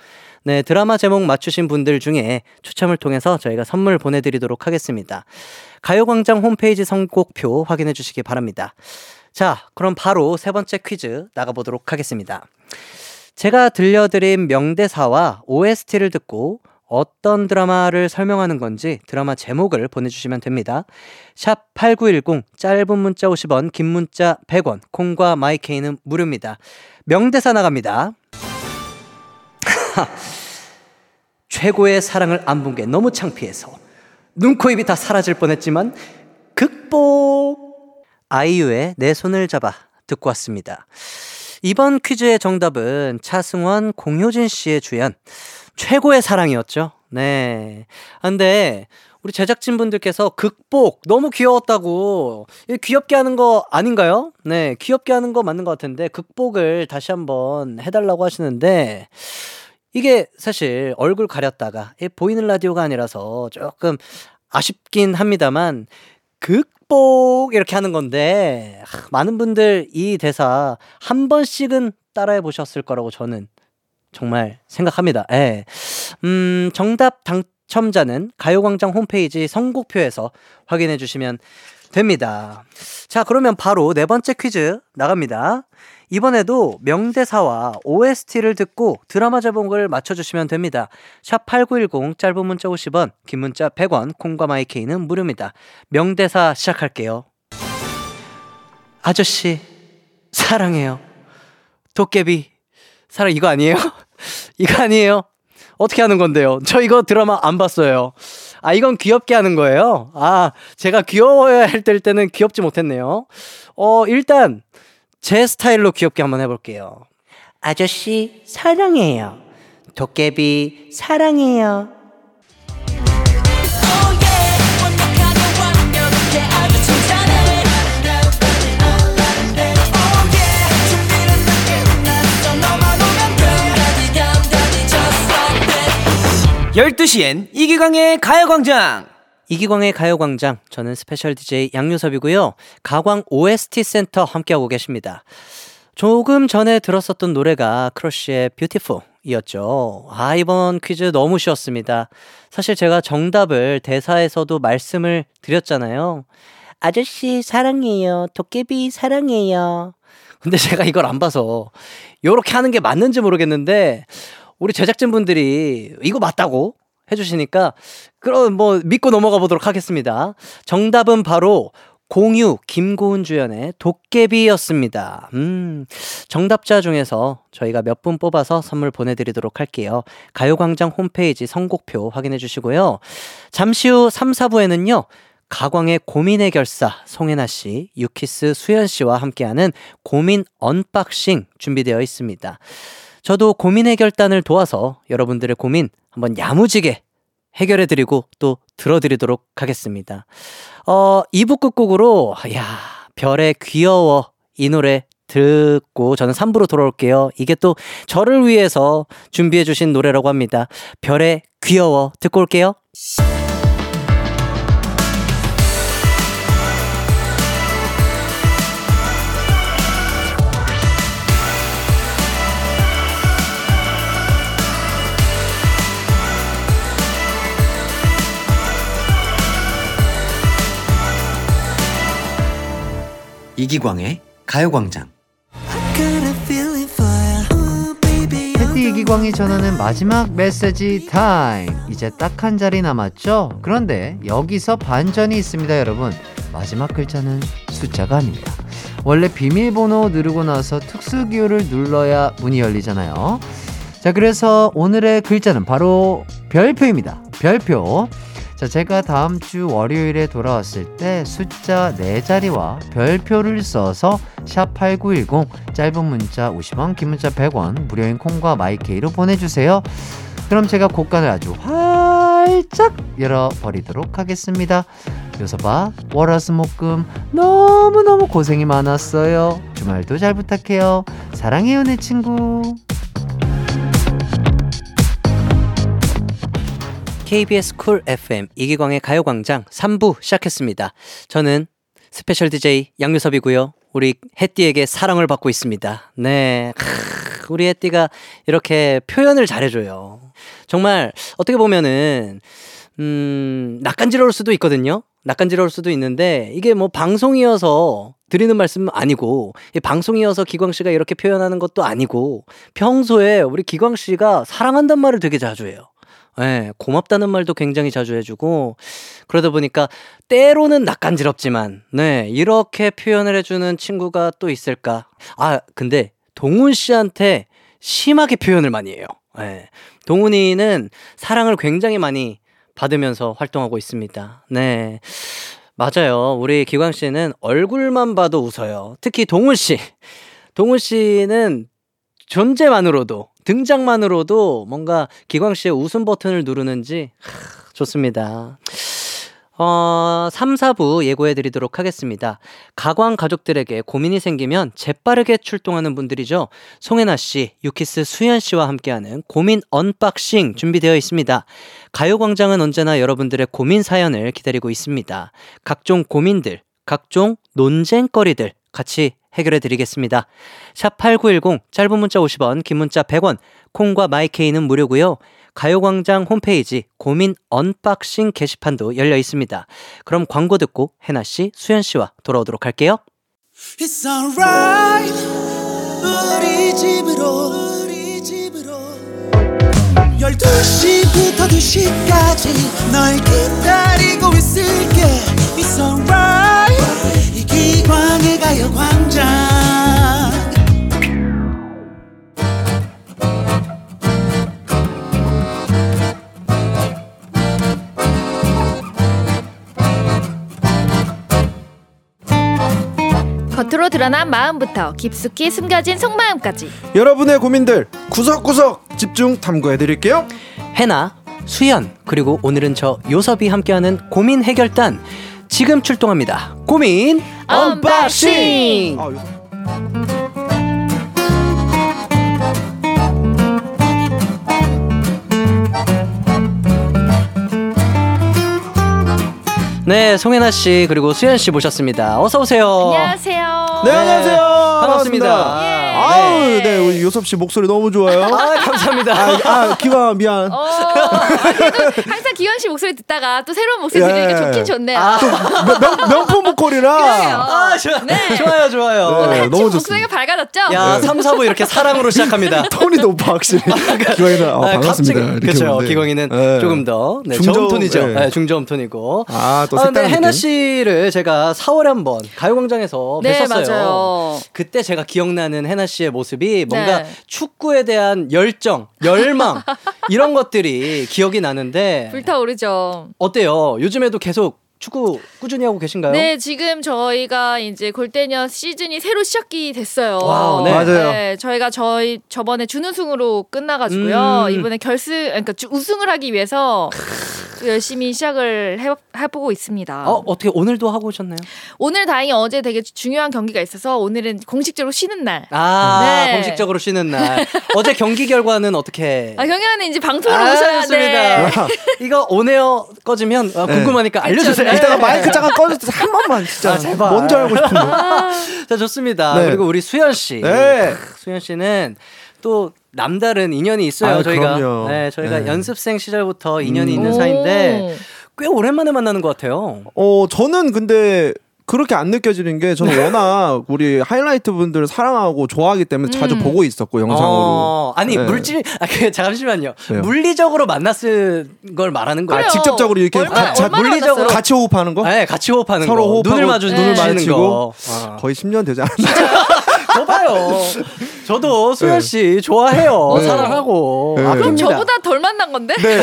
네, 드라마 제목 맞추신 분들 중에 추첨을 통해서 저희가 선물 보내드리도록 하겠습니다. 가요광장 홈페이지 선곡표 확인해 주시기 바랍니다. 자, 그럼 바로 세 번째 퀴즈 나가보도록 하겠습니다. 제가 들려드린 명대사와 OST를 듣고 어떤 드라마를 설명하는 건지 드라마 제목을 보내주시면 됩니다. 샵 8910, 짧은 문자 50원, 긴 문자 100원, 콩과 마이케이는 무료입니다. 명대사 나갑니다. 최고의 사랑을 안 본 게 너무 창피해서 눈, 코, 입이 다 사라질 뻔했지만 극복! 아이유의 내 손을 잡아 듣고 왔습니다. 이번 퀴즈의 정답은 차승원, 공효진 씨의 주연 최고의 사랑이었죠. 네. 아, 근데 우리 제작진분들께서 극복 너무 귀여웠다고 귀엽게 하는 거 아닌가요? 네, 귀엽게 하는 거 맞는 것 같은데 극복을 다시 한번 해달라고 하시는데 이게 사실 얼굴 가렸다가 보이는 라디오가 아니라서 조금 아쉽긴 합니다만 극복 이렇게 하는 건데 많은 분들 이 대사 한 번씩은 따라해 보셨을 거라고 저는 정말 생각합니다. 예. 음, 정답 당첨자는 가요광장 홈페이지 선곡표에서 확인해 주시면 됩니다. 자, 그러면 바로 네 번째 퀴즈 나갑니다. 이번에도 명대사와 OST를 듣고 드라마 제목을 맞춰주시면 됩니다. 샵 8910 짧은 문자 50원, 긴 문자 100원, 콩과 마이케이는 무료입니다. 명대사 시작할게요. 아저씨, 사랑해요. 도깨비, 사랑 이거 아니에요? 이거 아니에요? 어떻게 하는 건데요? 저 이거 드라마 안 봤어요. 아, 이건 귀엽게 하는 거예요? 아, 제가 귀여워야 할 때는 귀엽지 못했네요. 어, 일단, 제 스타일로 귀엽게 한번 해볼게요. 아저씨, 사랑해요. 도깨비, 사랑해요. 열두 시엔 이기광의 가요광장 이기광의 가요광장 저는 special DJ 양요섭이고요. 가광 OST 센터 함께하고 계십니다. 조금 전에 들었었던 노래가 크러쉬의 Beautiful 이었죠. 아, 이번 퀴즈 너무 쉬웠습니다. 사실 제가 정답을 대사에서도 말씀을 드렸잖아요. 아저씨 사랑해요. 도깨비 사랑해요. 근데 제가 이걸 안 봐서 요렇게 하는 게 맞는지 모르겠는데 우리 제작진분들이 이거 맞다고 해주시니까 그럼 뭐 믿고 넘어가 보도록 하겠습니다. 정답은 바로 공유 김고은 주연의 도깨비였습니다. 음, 정답자 중에서 저희가 몇 분 뽑아서 선물 보내드리도록 할게요. 가요광장 홈페이지 선곡표 확인해 주시고요. 잠시 후 3, 4부에는요. 가광의 고민 해결사 송혜나 씨, 유키스 수현 씨와 함께하는 고민 unboxing 준비되어 있습니다. 저도 고민 해결단을 도와서 여러분들의 고민 한번 야무지게 해결해드리고 또 들어드리도록 하겠습니다. 어, 2부 끝곡으로, 야 별의 귀여워. 이 노래 듣고 저는 3부로 돌아올게요. 이게 또 저를 위해서 준비해주신 노래라고 합니다. 별의 귀여워. 듣고 올게요. 이기광의 가요광장. 해띠 이기광이 전하는 마지막 메시지 타임. 이제 딱 한 자리 남았죠? 그런데 여기서 반전이 있습니다 여러분. 마지막 글자는 숫자가 아닙니다. 원래 비밀번호 누르고 나서 특수기호를 눌러야 문이 열리잖아요. 자 그래서 오늘의 글자는 바로 별표입니다. 별표 자, 제가 다음 주 월요일에 돌아왔을 때 숫자 4자리와 별표를 써서 샵8910 짧은 문자 50원, 긴 문자 100원, 무료인 콩과 마이케이로 보내주세요. 그럼 제가 곳간을 아주 활짝 열어버리도록 하겠습니다. 요섭아, 월화수목금 너무너무 고생이 많았어요. 주말도 잘 부탁해요. 사랑해요, 내 친구. KBS Cool FM 이기광의 가요광장 3부 시작했습니다. 저는 스페셜 DJ 양요섭이고요. 우리 햇디에게 사랑을 받고 있습니다. 네. 우리 햇디가 이렇게 표현을 잘해줘요. 정말 어떻게 보면은 음, 낯간지러울 수도 있거든요. 낯간지러울 수도 있는데 이게 뭐 방송이어서 드리는 말씀은 아니고 이 방송이어서 기광 씨가 이렇게 표현하는 것도 아니고 평소에 우리 기광 씨가 사랑한단 말을 되게 자주 해요. 예, 고맙다는 말도 굉장히 자주 해주고 그러다 보니까 때로는 낯간지럽지만 네 이렇게 표현을 해주는 친구가 또 있을까? 아 근데 동훈 씨한테 심하게 표현을 많이 해요. 예, 동훈이는 사랑을 굉장히 많이 받으면서 활동하고 있습니다. 네. 맞아요. 우리 기광 씨는 얼굴만 봐도 웃어요. 특히 동훈 씨. 동훈 씨는 존재만으로도, 등장만으로도 뭔가 기광 씨의 웃음 버튼을 누르는지 하, 좋습니다. 어, 3, 4부 예고해 드리도록 하겠습니다. 가광 가족들에게 고민이 생기면 재빠르게 출동하는 분들이죠. 송해나 씨, 유키스 수현 씨와 함께하는 고민 언박싱 준비되어 있습니다. 가요광장은 언제나 여러분들의 고민 사연을 기다리고 있습니다. 각종 고민들, 각종 논쟁거리들 같이 해결해 드리겠습니다. 샵 8910 짧은 문자 50원, 긴 문자 100원, 콩과 my K는 무료고요. 가요광장 홈페이지 고민 언박싱 게시판도 열려 있습니다. 그럼 광고 듣고 해나 씨, 수현 씨와 돌아오도록 할게요. It's alright 우리 집으로 우리 집으로 12시부터 2시까지 널 기다리고 있을게 It's alright 이기광의 가요 광장. 겉으로 드러난 마음부터 깊숙이 숨겨진 속마음까지. 여러분의 고민들 구석구석 집중 탐구해 드릴게요. 해나, 수현, 그리고 오늘은 저 요섭이 함께하는 고민 해결단 지금 출동합니다. 고민 언박싱! 아, 요- 네, 송해나 씨 그리고 수현 씨 모셨습니다. 어서 오세요. 안녕하세요 네, 안녕하세요. 반갑습니다. 예. 아우, 네, 우리 요섭 씨 목소리 너무 좋아요. 아, 감사합니다. 아, 아 기광 미안. 어, 그래도 항상 기현 씨 목소리 듣다가 또 새로운 목소리 예. 들으니까 좋긴 좋네요 아, 명, 명, 명품 보컬이라. 그러게요. 아, 좋아, 네. 좋아요, 좋아요. 네, 한층 너무 목소리가 밝아졌죠? 야, 3, 4부 이렇게 사랑으로 시작합니다. 톤이 높아 확실히. 기광이는 어, 아, 반갑습니다. 그렇죠. 기광이는 네. 조금 더 네, 중저음, 저음 톤이죠. 네. 네, 중저음 톤이고. 아, 또 아, 색다른 해나 느낌. 씨를 제가 4월에 한번 가요광장에서 네, 뵀었어요. 맞아요. 그때 제가 기억나는 해나 씨의 모습이 뭔가 네. 축구에 대한 열정, 열망 이런 것들이 기억이 나는데 불타오르죠 어때요? 요즘에도 계속 축구 꾸준히 하고 계신가요? 네, 지금 저희가 이제 골때녀 시즌이 새로 시작이 됐어요. 와우, 네. 맞아요. 저희가 저희 저번에 준우승으로 끝나가지고요. 음. 이번에 결승, 그러니까 주- 우승을 하기 위해서 또 열심히 시작을 해, 해보고 있습니다. 어, 어떻게 오늘도 하고 오셨나요? 오늘 다행히 어제 되게 중요한 경기가 있어서 오늘은 공식적으로 쉬는 날. 아, 네. 공식적으로 쉬는 날. 어제 경기 결과는 어떻게? 아, 경기는 이제 방송으로 아, 오셔야. 돼. 이거 온에어 꺼지면 어, 궁금하니까 알려주세요. 그쵸, 이따가 네. 마이크 잠깐 꺼주세요. 한 번만 진짜. 아, 제발. 뭔지 알고 싶은데. 자, 좋습니다. 네. 그리고 우리 수현 씨. 네. 수현 씨는 또 남다른 인연이 있어요. 아, 저희가 그럼요. 네, 저희가 네. 연습생 시절부터 인연이 음. 있는 사이인데 꽤 오랜만에 만나는 것 같아요. 어, 저는 근데 그렇게 안 느껴지는 게 저는 워낙 우리 하이라이트 분들을 사랑하고 좋아하기 때문에 자주 음. 보고 있었고 영상으로. 어, 아니 네. 물질 아, 그, 잠시만요. 왜요? 물리적으로 만났을 걸 말하는 거예요. 아, 직접적으로 이렇게 얼마- 가- 자- 물리적으로? 같이 호흡하는 거? 네, 같이 호흡하는 서로 거. 호흡하고 눈을 마주 네. 눈을 마주치고 거. 어. 거의 10년 되지 않았나? 저 봐요. 저도 수현 씨 좋아해요. 네. 사랑하고. 네. 그럼 아낍니다. 저보다 덜 만난 건데? 네.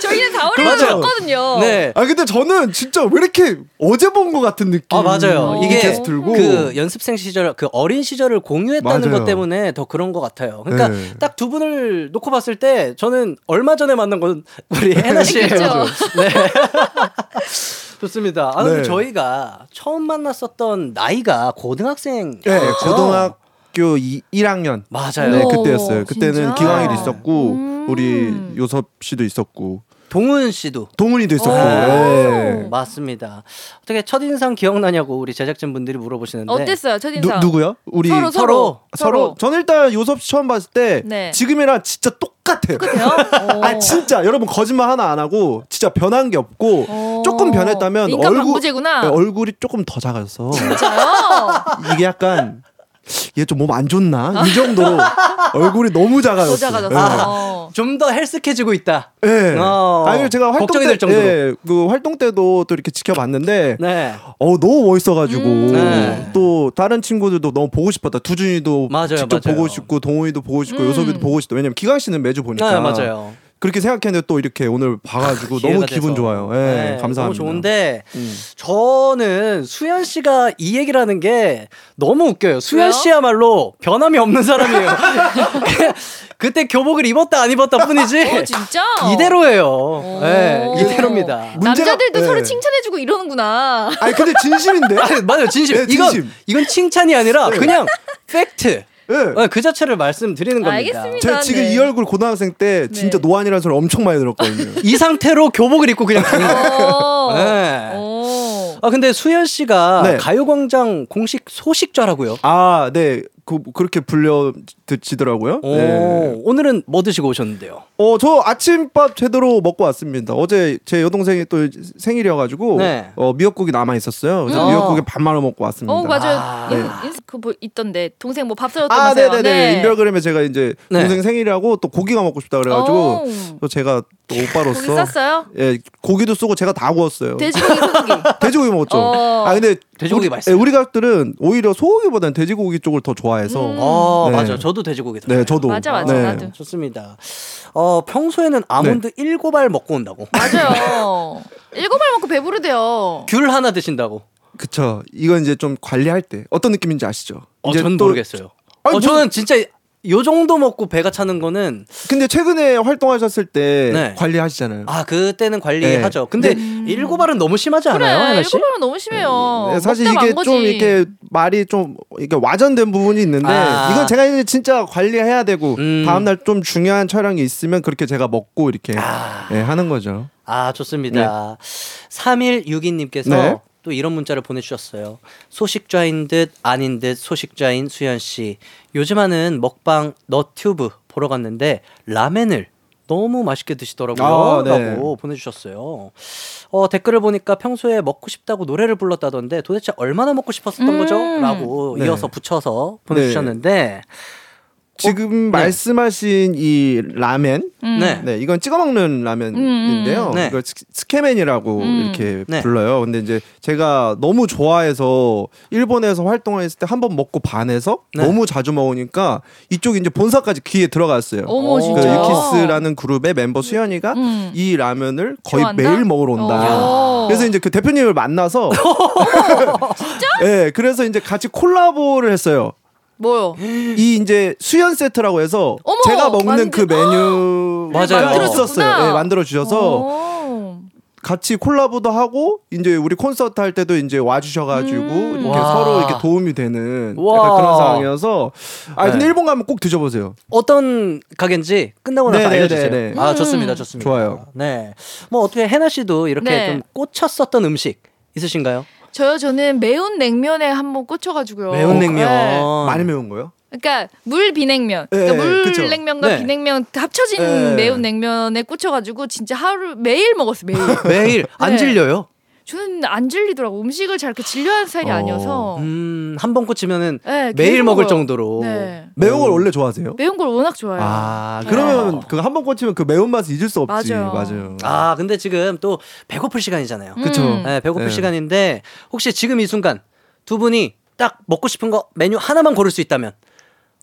저희는 4월에 맞아요. 만났거든요. 네. 아 근데 저는 진짜 왜 이렇게 어제 본 것 같은 느낌? 아 맞아요. 이게 계속 들고 그 연습생 시절 그 어린 시절을 공유했다는 맞아요. 것 때문에 더 그런 것 같아요. 그러니까 네. 딱두 분을 놓고 봤을 때 저는 얼마 전에 만난 건 우리 해나 씨예요. 네. 좋습니다. 아 근데 네. 저희가 처음 만났었던 나이가 고등학생. 네, 고등학교 2, 1학년. 맞아요. 네, 오, 그때였어요. 그때는 진짜? 기광이도 있었고 음. 우리 요섭 씨도 있었고 동훈 씨도 동훈이도 있었고. 네. 예. 맞습니다. 어떻게 첫 인상 기억나냐고 우리 제작진 분들이 물어보시는데 어땠어요 첫 인상? 누, 누구요? 우리 서로, 서로. 서로. 저는 일단 요섭 씨 처음 봤을 때 네. 지금이랑 진짜 똑같아요. 똑같아요? 아 진짜 여러분 거짓말 하나 안 하고 진짜 변한 게 없고 조금 변했다면 얼굴. 네, 얼굴이 조금 더 작아졌어. 진짜요? 이게 약간 얘 좀 몸 안 좋나 이 정도로 얼굴이 너무 작아졌어. 더 작아졌어. 좀 더 헬스케지고 있다. 네. 어. 아니 제가 활동 걱정이 때, 될 정도로. 예, 그 활동 때도 또 이렇게 지켜봤는데, 네. 어 너무 멋있어가지고 네. 또 다른 친구들도 너무 보고 싶었다. 두준이도 맞아요, 직접 맞아요. 보고 싶고 동호이도 보고 싶고 음. 요섭이도 보고 싶다. 왜냐면 기강 씨는 매주 보니까. 네, 맞아요. 그렇게 생각했는데 또 이렇게 오늘 봐가지고 기회가 너무 기분 돼서. 좋아요. 예, 네, 감사합니다. 너무 좋은데 음. 저는 수현 씨가 이 얘기를 하는 게 너무 웃겨요. 수현 왜요? 씨야말로 변함이 없는 사람이에요. 그때 교복을 입었다 안 입었다 뿐이지. 어 진짜? 이대로예요. 네, 이대로입니다. 문제가- 남자들도 예. 서로 칭찬해주고 이러는구나. 아니 근데 진심인데? 아니, 맞아요, 진심. 네, 이건 진심. 이건 칭찬이 아니라 그냥 팩트. 예. 네, 그 자체를 말씀드리는 겁니다. 알겠습니다. 제가 지금 네. 이 얼굴 고등학생 때 진짜 네. 노안이라는 소리 엄청 많이 들었거든요. 이 상태로 교복을 입고 그냥 가는 거예요. 어. 네. 오. 아 근데 수현 씨가 네. 가요광장 공식 소식자라고요. 아, 네. 그, 그렇게 불려 드시더라고요. 오, 네. 오늘은 뭐 드시고 오셨는데요? 어, 저 아침밥 제대로 먹고 왔습니다. 어제 제 여동생이 또 생일이어가지고 네. 어, 미역국이 남아 있었어요. 그래서 음. 미역국에 밥 말아 먹고 왔습니다. 어 맞아요. 아, 네. 인, 인, 그뭐 있던데 동생 뭐 밥 사줬다면서요? 아, 네네 네. 인별그램에 제가 이제 네. 동생 생일이라고 또 고기가 먹고 싶다 그래가지고 오. 또 제가 또 오빠로서 고기 쌌어요? 예 고기도 쓰고 제가 다 구웠어요. 돼지고기, 소고기. 돼지고기 먹었죠. 어. 아 근데 돼지고기 우리, 맛있어요. 예, 우리 가족들은 오히려 소고기보다는 돼지고기 쪽을 더 좋아해서 음. 어 네. 맞아요. 저도 돼지고기 네 저도 맞아, 맞아, 네. 나도. 좋습니다. 어 평소에는 아몬드 일곱 알 먹고 온다고. 맞아요. 일곱 알 먹고 배부르대요. 귤 하나 드신다고. 그쵸. 이건 이제 좀 관리할 때 어떤 느낌인지 아시죠? 어, 이제 전 또- 모르겠어요. 아니, 어, 뭐- 저는 진짜 요 정도 먹고 배가 차는 거는 근데 최근에 활동하셨을 때 네. 관리하시잖아요. 아 그때는 관리하죠. 네. 근데 일곱 알은 너무 심하지 않아요, 그래 하나 씨? 일곱 알은 너무 심해요. 네, 사실 먹다 이게. 좀 이렇게 말이 좀 이게 와전된 부분이 있는데 아. 이건 제가 이제 진짜 관리해야 되고 음. 다음 날 좀 중요한 촬영이 있으면 그렇게 제가 먹고 이렇게 아. 예, 하는 거죠. 아, 좋습니다. 3162님께서 네. 또 이런 문자를 보내주셨어요. 소식자인 듯 아닌 듯 소식자인 수현 씨. 요즘 하는 먹방 너튜브 보러 갔는데 라멘을 너무 맛있게 드시더라고요. 아, 네. 라고 보내주셨어요. 어, 댓글을 보니까 평소에 먹고 싶다고 노래를 불렀다던데 도대체 얼마나 먹고 싶었었던 음. 거죠? 라고 네. 이어서 붙여서 보내주셨는데 지금 네. 말씀하신 이 라멘 음. 네. 네, 이건 찍어 먹는 라면인데요. 음, 음. 네. 이걸 스- 츠케멘이라고 음. 이렇게 네. 불러요. 근데 이제 제가 너무 좋아해서 일본에서 활동을 했을 때 한 번 먹고 반해서 네. 너무 자주 먹으니까 이쪽 이제 본사까지 귀에 들어갔어요. 어머 그그 진짜. 유키스라는 그룹의 멤버 수현이가 음. 이 라면을 거의 좋아한다? 매일 먹으러 온다. 어. 그래서 이제 그 대표님을 만나서 진짜? 네, 그래서 이제 같이 콜라보를 했어요. 뭐요? 이 이제 수연 세트라고 해서 어머, 제가 먹는 만들- 그 메뉴. 만들었었어요. 네, 만들어 주셔서 오. 같이 콜라보도 하고 이제 우리 콘서트 할 때도 이제 와주셔가지고 음. 이렇게 와. 서로 이렇게 도움이 되는 와. 약간 그런 상황이어서 아 근데 네. 일본 가면 꼭 드셔보세요. 어떤 가게인지 끝나고 나서 네, 네, 알려주세요. 네, 네. 아 음. 좋습니다, 좋습니다. 좋아요. 네, 뭐 어떻게 해나 씨도 이렇게 네. 좀 꽂혔었던 음식 있으신가요? 저요 저는 매운 냉면에 한번 꽂혀가지고요. 매운 냉면. 네. 많이 매운 거요? 그러니까 물 비냉면, 네, 그러니까 물 그쵸. 냉면과 네. 비냉면 합쳐진 네. 매운 냉면에 꽂혀가지고 진짜 하루 매일 먹었어 매일. 매일 안 네. 질려요? 저는 안 질리더라고 음식을 잘 이렇게 질려하는 스타일이 어. 아니어서. 음, 한 번 꽂히면은 네, 매일 먹을 먹어요. 정도로. 네. 매운 걸 원래 좋아하세요? 매운 걸 워낙 좋아해요. 아 그러면 어. 그한 번 꽂히면 그 매운 맛을 잊을 수 없지. 맞아요. 맞아요. 아, 근데 지금 또 배고플 시간이잖아요. 음. 그쵸. 네, 배고플 네. 시간인데 혹시 지금 이 순간 두 분이 딱 먹고 싶은 거 메뉴 하나만 고를 수 있다면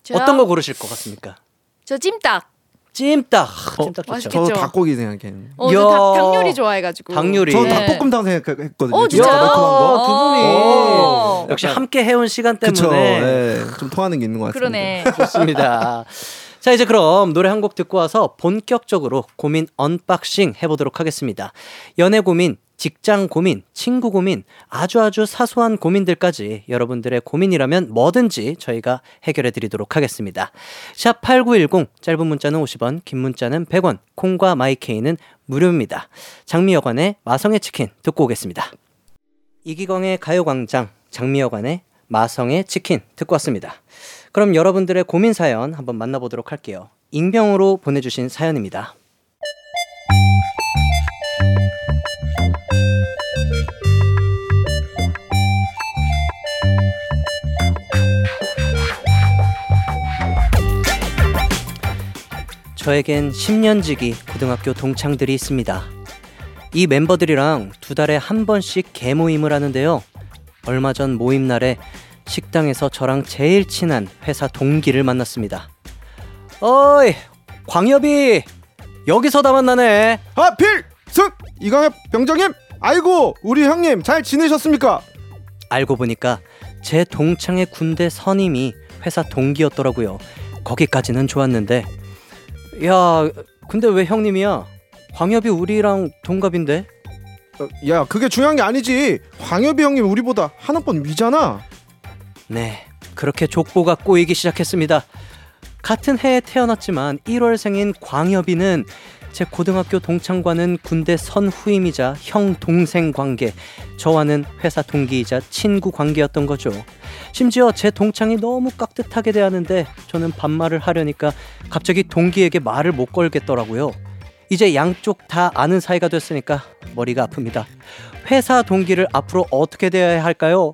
저요? 어떤 거 고르실 것 같습니까? 저 찜닭. 찜닭. 찜닭 좋죠. 맛있겠죠? 저는 닭고기 생각했는데. 어, 저. 닭, 닭 요리 좋아해가지고. 닭 요리. 저는 네. 닭볶음탕 생각했거든요. 어, 진짜 거. 두 분이 오. 역시 함께 해온 시간 때문에 그쵸. 네, 좀 통하는 게 있는 것 같습니다. 그러네. 좋습니다. 자, 이제 그럼 노래 한 곡 듣고 와서 본격적으로 고민 언박싱 해보도록 하겠습니다. 연애 고민 직장 고민, 친구 고민, 아주 아주 사소한 고민들까지 여러분들의 고민이라면 뭐든지 저희가 해결해 드리도록 하겠습니다. 샵 8910, 짧은 문자는 50원, 긴 문자는 100원, 콩과 my K는 무료입니다. 장미여관의 마성의 치킨 듣고 오겠습니다. 이기광의 가요광장, 장미여관의 마성의 치킨 듣고 왔습니다. 그럼 여러분들의 고민 사연 한번 만나보도록 할게요. 익명으로 보내주신 사연입니다. 저에겐 10년지기 고등학교 동창들이 있습니다. 이 멤버들이랑 두 달에 한 번씩 개모임을 하는데요. 얼마 전 모임 날에 식당에서 저랑 제일 친한 회사 동기를 만났습니다. 어이, 광엽이 여기서 다 만나네. 아 필승 이강엽 병장님 아이고 우리 형님 잘 지내셨습니까? 알고 보니까 제 동창의 군대 선임이 회사 동기였더라고요. 거기까지는 좋았는데, 야, 근데 왜 형님이야? 광엽이 우리랑 동갑인데? 어, 야 그게 중요한 게 아니지 광엽이 형님 우리보다 한 학번 위잖아. 네, 그렇게 족보가 꼬이기 시작했습니다. 같은 해에 태어났지만 1월생인 광엽이는 제 고등학교 동창과는 군대 선후임이자 형 동생 관계, 저와는 회사 동기이자 친구 관계였던 거죠. 심지어 제 동창이 너무 깍듯하게 대하는데 저는 반말을 하려니까 갑자기 동기에게 말을 못 걸겠더라고요. 이제 양쪽 다 아는 사이가 됐으니까 머리가 아픕니다. 회사 동기를 앞으로 어떻게 대해야 할까요?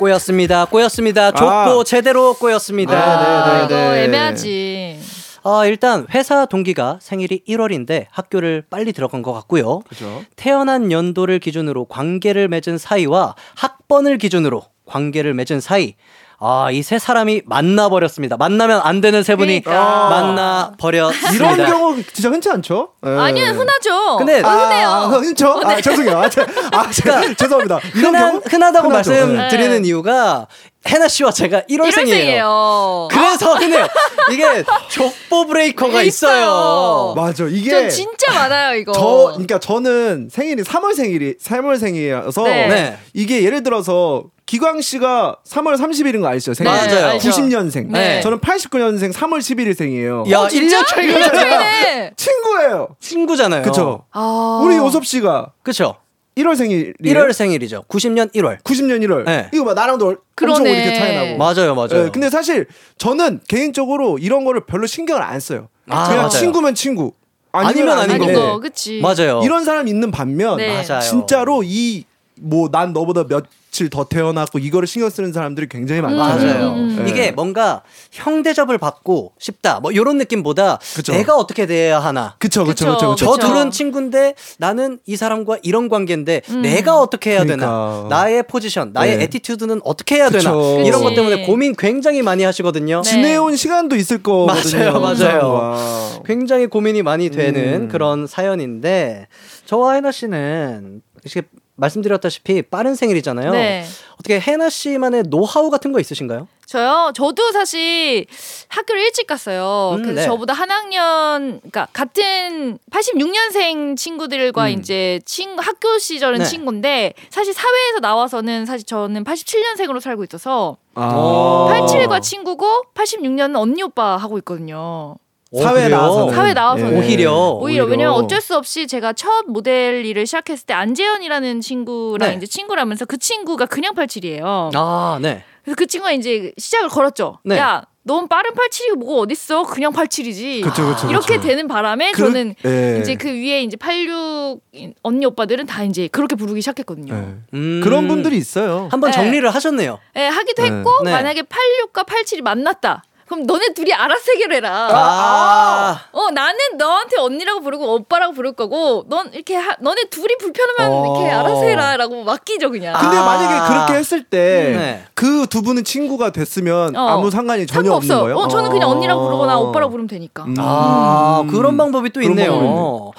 꼬였습니다. 꼬였습니다. 족보 아. 제대로 꼬였습니다. 아, 네, 이거 네. 애매하지. 아, 일단 회사 동기가 생일이 1월인데 학교를 빨리 들어간 것 같고요. 그죠. 태어난 연도를 기준으로 관계를 맺은 사이와 학번을 기준으로 관계를 맺은 사이. 아, 이 세 사람이 만나버렸습니다. 만나면 안 되는 세 분이 그러니까. 만나버렸습니다. 이런 경우 진짜 흔치 않죠? 예. 아니요, 흔하죠. 근데 아, 흔해요. 아, 흔죠? 아, 죄송해요. 아, 제, 아, 제, 죄송합니다. 이런 흔한, 경우 흔하다고 흔하죠. 말씀드리는 네. 이유가 해나 씨와 제가 1월생이에요. 1월생이에요. 그래서 흔해요. 이게 족보 브레이커가 있어요. 있어요. 맞아. 이게 전 진짜 많아요, 이거. 저 그러니까 저는 생일이 3월 생일이 3월 생일이라서 네. 네. 이게 예를 들어서 기광 씨가 3월 30일인 거 아시죠? 생일. 맞아요. 알죠. 90년생. 네. 저는 89년생 3월 11일생이에요. 야, 어, 진짜? 1년 차이가 일년 나요. 친구예요. 친구잖아요. 그쵸? 아. 우리 요섭 씨가 그쵸. 1월 생일이에요. 1월 생일이죠. 90년 1월. 90년 1월. 네. 이거 봐 나랑도 엄청 그러네. 이렇게 차이 나고. 맞아요, 맞아요. 예, 근데 사실 저는 개인적으로 이런 거를 별로 신경을 안 써요. 아, 그냥 맞아요. 친구면 친구. 아니면 아닌 아닌 거고. 거, 그치. 맞아요. 이런 사람 있는 반면 네. 맞아요. 진짜로 이 뭐 난 너보다 며칠 더 태어났고 이거를 신경 쓰는 사람들이 굉장히 많잖아요. 맞아요. 음. 예. 이게 뭔가 형 대접을 받고 싶다. 뭐 이런 느낌보다 그쵸. 내가 어떻게 대해야 하나. 그쵸 그쵸 그쵸 그쵸. 그쵸. 저. 둘은 친구인데 나는 이 사람과 이런 관계인데 음. 내가 어떻게 해야 되나 그러니까. 나의 포지션 나의 네. attitude는 어떻게 해야 되나 그쵸. 이런 것 그치. 때문에 고민 굉장히 많이 하시거든요 네. 지내온 시간도 있을 거거든요. 맞아요, 그 맞아요. 굉장히 고민이 많이 되는 음. 그런 사연인데 저와 해나 씨는 이렇게 말씀드렸다시피 빠른 생일이잖아요 네. 어떻게 해나 씨만의 노하우 같은 거 있으신가요? 저요? 저도 사실 학교를 일찍 갔어요. 음, 그래서 네. 저보다 한 학년, 그러니까 같은 86년생 친구들과 음. 이제 친구, 학교 시절은 네. 친구인데 사실 사회에서 나와서는 사실 저는 87년생으로 살고 있어서 어. 아. 87과 친구고 86년은 언니 오빠 하고 있거든요. 사회에 그래요? 나와서는. 사회 나와서는. 오히려 오히려, 왜냐면 어쩔 수 없이 제가 첫 모델 일을 시작했을 때 안재현이라는 친구랑 네. 이제 친구라면서 그 친구가 그냥 87이에요. 아, 네. 그래서 그 친구가 이제 시작을 걸었죠. 네. 야, 넌 빠른 87이고 뭐가 어딨어? 그냥 87이지. 그쵸, 그쵸, 이렇게 그쵸. 되는 바람에 그러- 저는 예. 이제 그 위에 이제 86 언니 오빠들은 다 이제 그렇게 부르기 시작했거든요. 예. 음. 그런 분들이 있어요. 한번 네. 정리를 하셨네요. 예, 하기도 네. 했고 네. 만약에 86과 87이 만났다. 그럼 너네 둘이 알아서 해결해라. 아. 어 나는 너한테 언니라고 부르고 오빠라고 부를 거고 넌 이렇게 하, 너네 둘이 불편하면 어. 이렇게 알아서 해라라고 맡기죠 그냥. 근데 아. 만약에 그렇게 했을 때 네. 그두 분은 친구가 됐으면 어. 아무 상관이 전혀 없는. 거예요? 어 저는 그냥 언니라고 부르거나 어. 오빠라고 부르면 되니까. 음. 아, 그런 방법이 또 그런 있네요. 방법이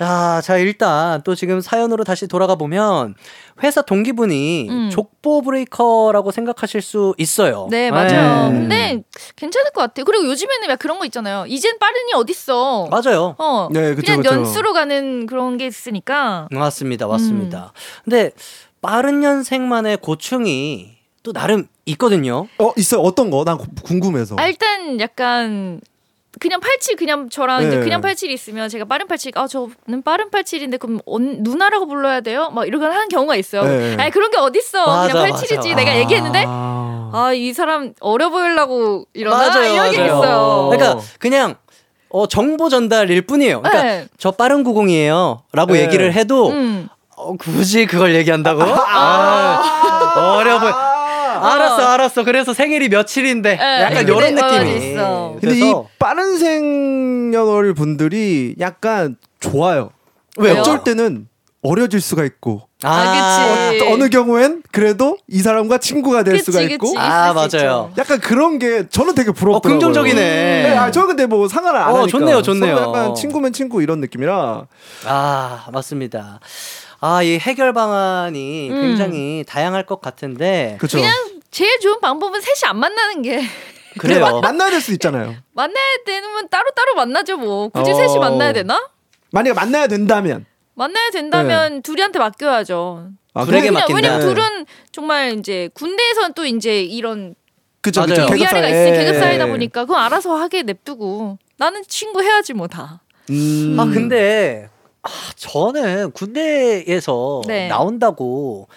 아, 자, 일단 또 지금 사연으로 다시 돌아가 보면 회사 동기분이 음. 족보 브레이커라고 생각하실 수 있어요. 네, 맞아요. 네. 근데 괜찮을 것 같아요. 그리고 요즘에는 막 그런 거 있잖아요. 이젠 빠르니 어딨어. 맞아요. 어, 네, 그쵸, 그냥 그쵸. 연수로 가는 그런 게 있으니까. 맞습니다. 맞습니다. 근데 빠른 년생만의 고충이 또 나름 있거든요. 어 있어요. 어떤 거? 난 고- 궁금해서. 아, 일단 약간 그냥 87 그냥 저랑 이제 네. 그냥 87이 있으면 제가 빠른 87, 아 저는 빠른 87인데 그럼 언, 누나라고 불러야 돼요? 막 이런 걸 하는 경우가 있어요. 네. 아니 그런 게 어딨어? 맞아, 그냥 87이지. 맞아. 내가 얘기했는데 아. 아이 사람 어려 보이려고 이러나 맞아요, 이런 게 맞아요. 있어요. 그러니까 그냥 어, 정보 전달일 뿐이에요. 그러니까 네. 저 빠른 90이에요. 라고 네. 얘기를 해도 음. 어, 굳이 그걸 얘기한다고? 아, 어려 보여. 알았어, 알았어. 그래서 생일이 며칠인데. 네, 약간 근데- 이런 어, 느낌이. 있어. 근데 이 빠른 생년월 분들이 약간 좋아요. 왜요? 어쩔 때는 어려질 수가 있고 아, 그치. 어, 어느 경우엔 그래도 이 사람과 친구가 될 그치, 수가 그치. 있고 아. 맞아요. 약간 그런 게 저는 되게 어, 부럽더라고요. 긍정적이네. 네, 아, 저 근데 뭐 상관을 안 어, 하니까. 좋네요, 좋네요. 약간 친구면 친구 이런 느낌이라. 아, 맞습니다. 아, 이 해결 방안이 음. 굉장히 다양할 것 같은데. 그렇죠. 그냥 제일 좋은 방법은 셋이 안 만나는 게 그래요. 만나야 될 수 있잖아요. 만나야 되면 따로 따로 만나죠 뭐. 굳이 어. 셋이 만나야 되나? 만약에 만나야 된다면. 만나야 된다면 둘이한테 맡겨야죠. 아, 둘에게 그래? 맡긴다. 왜냐면 네. 둘은 정말 이제 군대에선 또 이제 이런 그쵸. 그쵸. 계급 위아래가. 있으니 예. 계급 사이다 보니까 그건 알아서 하게 냅두고 나는 친구 해야지 뭐 다. 음. 아, 근데, 아, 저는 군대에서 네. 나온다고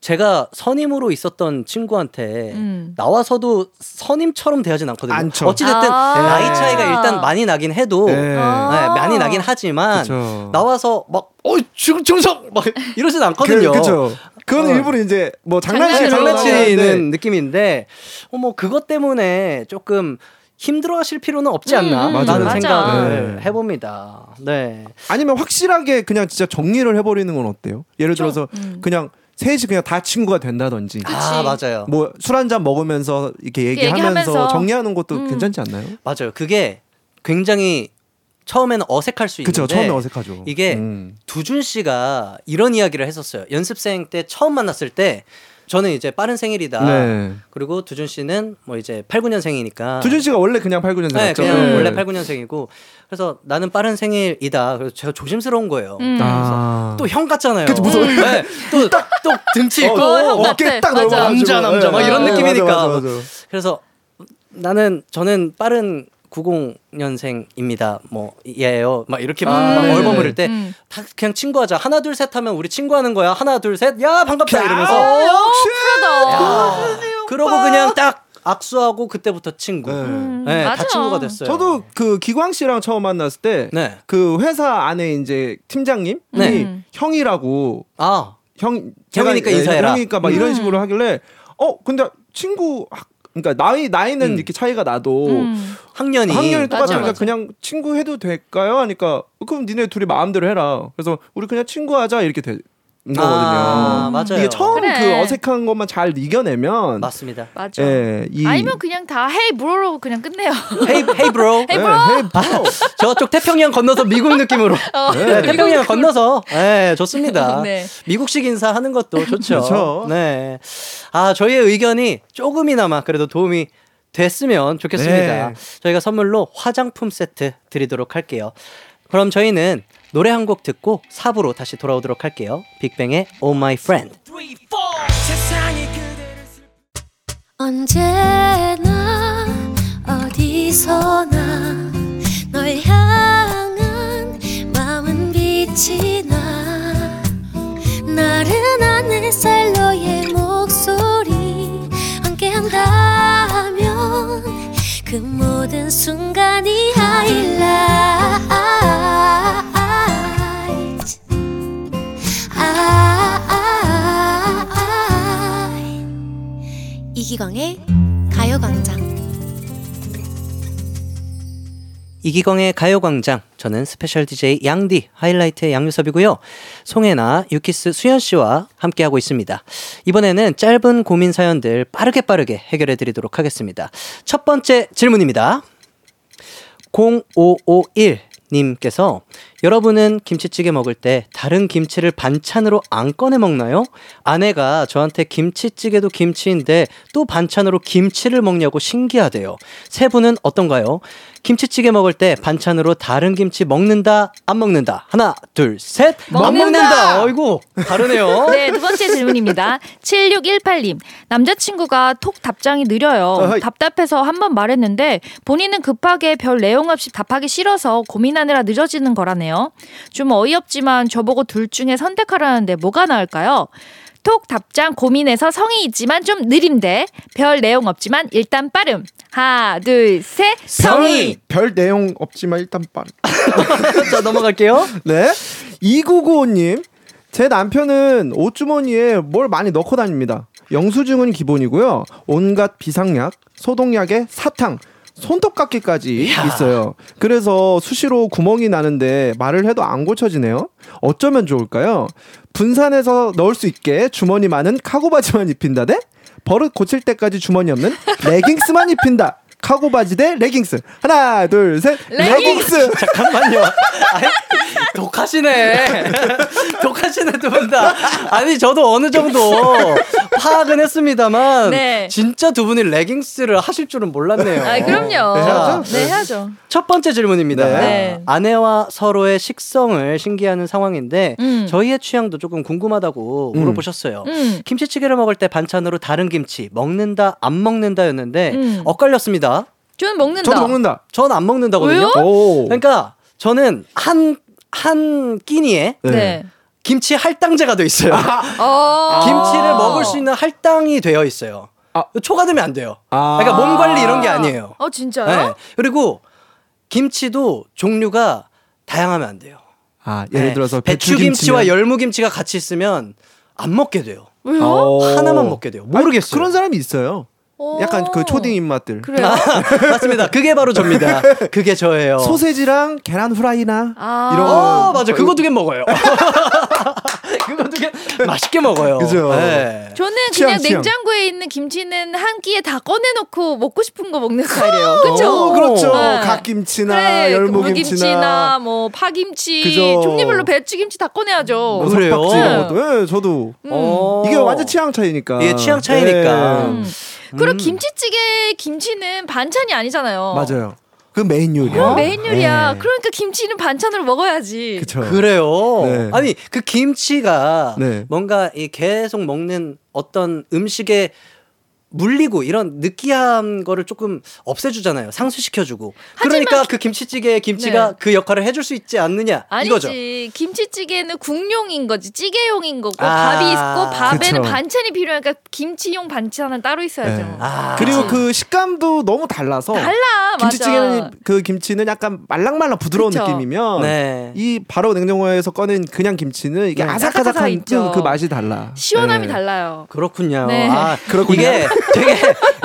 제가 선임으로 있었던 친구한테 음. 나와서도 선임처럼 대하진 않거든요. 않죠. 어찌됐든 아. 나이 차이가 일단 많이 나긴 해도 예. 네, 아. 많이 나긴 하지만 그쵸. 나와서 막 어, 지금 정상 막 이러진 않거든요. 그, 그죠. 그거는 어. 일부러 이제 뭐 네, 장난으로. 장난치는 느낌인데 어머 그것 때문에 조금 힘들어하실 필요는 없지 않나 음, 음, 라는 맞아요. 생각을 네. 해봅니다. 네. 아니면 확실하게 그냥 진짜 정리를 해버리는 건 어때요? 예를 들어서 음. 그냥 셋이 그냥 다 친구가 된다든지. 아 맞아요. 뭐 술 한 잔 먹으면서 이렇게 얘기하면서, 얘기하면서. 정리하는 것도 음. 괜찮지 않나요? 맞아요. 그게 굉장히 처음에는 어색할 수 있는데 그쵸 처음에 어색하죠. 이게 음. 두준 씨가 이런 이야기를 했었어요. 연습생 때 처음 만났을 때 저는 이제 빠른 생일이다. 네. 그리고 두준 씨는 뭐 이제 8, 9년생이니까 두준 씨가 원래 그냥 8, 9년생 네, 맞죠? 그냥 네. 원래 8, 9년생이고 그래서 나는 빠른 생일이다. 그래서 제가 조심스러운 거예요. 음. 아. 또형 같잖아요. 그치, 무서워. 네, 또, 또 등치 있고 어, 형막 어깨 딱 맞아. 넘어가지고. 남자, 남자 막 이런 네, 느낌이니까. 맞아, 맞아, 맞아. 그래서 나는 저는 빠른 90년생입니다. 뭐 예요. 막 이렇게 막, 아, 막 네네. 얼버무릴 때 음. 다 그냥 친구하자. 하나 둘 셋 하면 우리 친구하는 거야. 하나 둘 셋. 야 반갑다 이러면서 어, 쿨하다. 야, 그러고 그냥 딱 악수하고 그때부터 친구. 네. 음, 네, 다 맞아. 친구가 됐어요. 저도 그 기광 씨랑 처음 만났을 때 네. 그 회사 안에 이제 팀장님이 네. 형이라고 아형 형이니까 예, 인사해라. 형이니까 막 이런 음. 식으로 하길래 어 근데 친구 학- 그러니까 나이 나이는 음. 이렇게 차이가 나도 음. 학년이 학년이 똑같으니까 맞아. 그냥 친구 해도 될까요? 하니까 그럼 니네 둘이 마음대로 해라. 그래서 우리 그냥 친구하자 이렇게 된 거거든요. 아, 맞아요. 이게 처음 그래. 그 어색한 것만 잘 이겨내면 맞습니다. 맞아. 예, 이 아니면 그냥 다 헤이 브로로 그냥 끝내요. 헤이 헤이 브로. 헤이 예, 브로. 헤이 브로. 저쪽 태평양 건너서 미국 느낌으로. 어, 네, 태평양 건너서. 네, 좋습니다. 네. 미국식 인사 하는 것도 좋죠. 그렇죠. 네. 아, 저희의 의견이 조금이나마 그래도 도움이 됐으면 좋겠습니다. 네. 저희가 선물로 화장품 세트 드리도록 할게요. 그럼 저희는 노래 한 곡 듣고 4부로 다시 돌아오도록 할게요. 빅뱅의 Oh My Friend. 언제나 어디서나 널 향한 마음은 빛이 나 나른한 햇살 너의 목소리 함께한다면 그 모든 순간이 하이라 이기광의 가요광장 이기광의 가요광장. 저는 스페셜 DJ 양디 하이라이트의 양요섭이고요. 송해나, 유키스 수현 씨와 함께하고 있습니다. 이번에는 짧은 고민 사연들 빠르게 빠르게 해결해 드리도록 하겠습니다. 첫 번째 질문입니다. 0551 님께서 여러분은 김치찌개 먹을 때 다른 김치를 반찬으로 안 꺼내 먹나요? 아내가 저한테 김치찌개도 김치인데 또 반찬으로 김치를 먹냐고 신기하대요. 세 분은 어떤가요? 김치찌개 먹을 때 반찬으로 다른 김치 먹는다, 안 먹는다. 하나, 둘, 셋. 안 먹는다. 어이구, 다르네요. 네, 두 번째 질문입니다. 7618님. 남자친구가 톡 답장이 느려요. 어허이. 답답해서 한 번 말했는데 본인은 급하게 별 내용 없이 답하기 싫어서 고민하느라 늦어지는 거라네요. 좀 어이없지만 저보고 둘 중에 선택하라는데 뭐가 나을까요? 톡 답장 고민해서 성의 있지만 좀 느림대. 별 내용 없지만 일단 빠름. 하나, 둘, 셋. 성의. 별 내용 없지만 일단 빠르. 자, 넘어갈게요. 네. 2995님. 제 남편은 옷주머니에 뭘 많이 넣고 다닙니다. 영수증은 기본이고요. 온갖 비상약, 소독약에 사탕, 손톱깎이까지 있어요. 그래서 수시로 구멍이 나는데 말을 해도 안 고쳐지네요. 어쩌면 좋을까요? 분산해서 넣을 수 있게 주머니 많은 카고 바지만 입힌다 대 버릇 고칠 때까지 주머니 없는 레깅스만 입힌다. 카고 바지 대 레깅스. 하나, 둘, 셋. 레깅스. 잠깐만요. 아이, 독하시네. 독하시네, 두 분 다. 아니, 저도 어느 정도 파악은 했습니다만, 네. 진짜 두 분이 레깅스를 하실 줄은 몰랐네요. 아, 그럼요. 자, 네, 해야죠. 첫 번째 질문입니다. 네. 아내와 서로의 식성을 신기하는 상황인데 음. 저희의 취향도 조금 궁금하다고 음. 물어보셨어요. 음. 김치찌개를 먹을 때 반찬으로 다른 김치 먹는다 안 먹는다였는데 음. 엇갈렸습니다. 저는 먹는다. 저도 먹는다. 전안 먹는다거든요. 그러니까 저는 한 한 끼니에 네. 네. 김치 할당제가 돼 있어요. 어. 김치를 먹을 수 있는 할당이 되어 있어요. 아. 초과되면 안 돼요. 아. 그러니까 몸 관리 이런 게 아니에요. 어, 진짜요? 네. 그리고 김치도 종류가 다양하면 안 돼요. 아, 예를 네. 들어서 배추김치와 열무김치가 같이 있으면 안 먹게 돼요. 왜요? 어. 하나만 먹게 돼요. 모르겠어요. 아니, 그런 사람이 있어요. 어. 약간 그 초딩 입맛들. 그래요? 맞습니다. 그게 바로 접니다. 그게 저예요. 소세지랑 계란 후라이나 아. 이런 어, 맞아. 그거 두 개 먹어요. 그거 두 개 맛있게 먹어요. 그죠. 네. 저는 취향, 그냥 취향. 냉장고에 있는 김치는 한 끼에 다 꺼내놓고 먹고 싶은 거 먹는 스타일이에요. 그쵸? 어, 그렇죠. 네. 갓김치나 그래, 열무김치나 무김치나 뭐 파김치 그죠. 종류별로 배추김치 다 꺼내야죠. 뭐 그래요? 네. 것도. 예, 저도 어. 이게 완전 취향 차이니까. 예, 취향 차이니까. 음. 그리고 김치찌개 김치는 반찬이 아니잖아요. 맞아요. 그 메인 요리야. 어, 메인 요리야. 네. 그러니까 김치는 반찬으로 먹어야지. 그쵸. 그래요. 네. 아니 그 김치가 네. 뭔가 이 계속 먹는 어떤 음식에 물리고 이런 느끼한 거를 조금 없애주잖아요. 상쇄시켜주고. 그러니까 그 김치찌개에 김치가 네. 그 역할을 해줄 수 있지 않느냐 아니지. 이거죠. 김치찌개는 국용인 거지. 찌개용인 거고 아, 밥이 있고 밥에는 그쵸. 반찬이 필요하니까 김치용 반찬은 따로 있어야죠. 네. 아, 그리고 그 식감도 너무 달라서 달라. 김치찌개는 맞아. 그 김치는 약간 말랑말랑 부드러운 그쵸. 느낌이면 네. 이 바로 냉장고에서 꺼낸 그냥 김치는 이게 네. 아삭아삭한. 그, 그 맛이 달라. 시원함이 네. 달라요. 그렇군요. 네. 아, 그렇군요. 이게 되게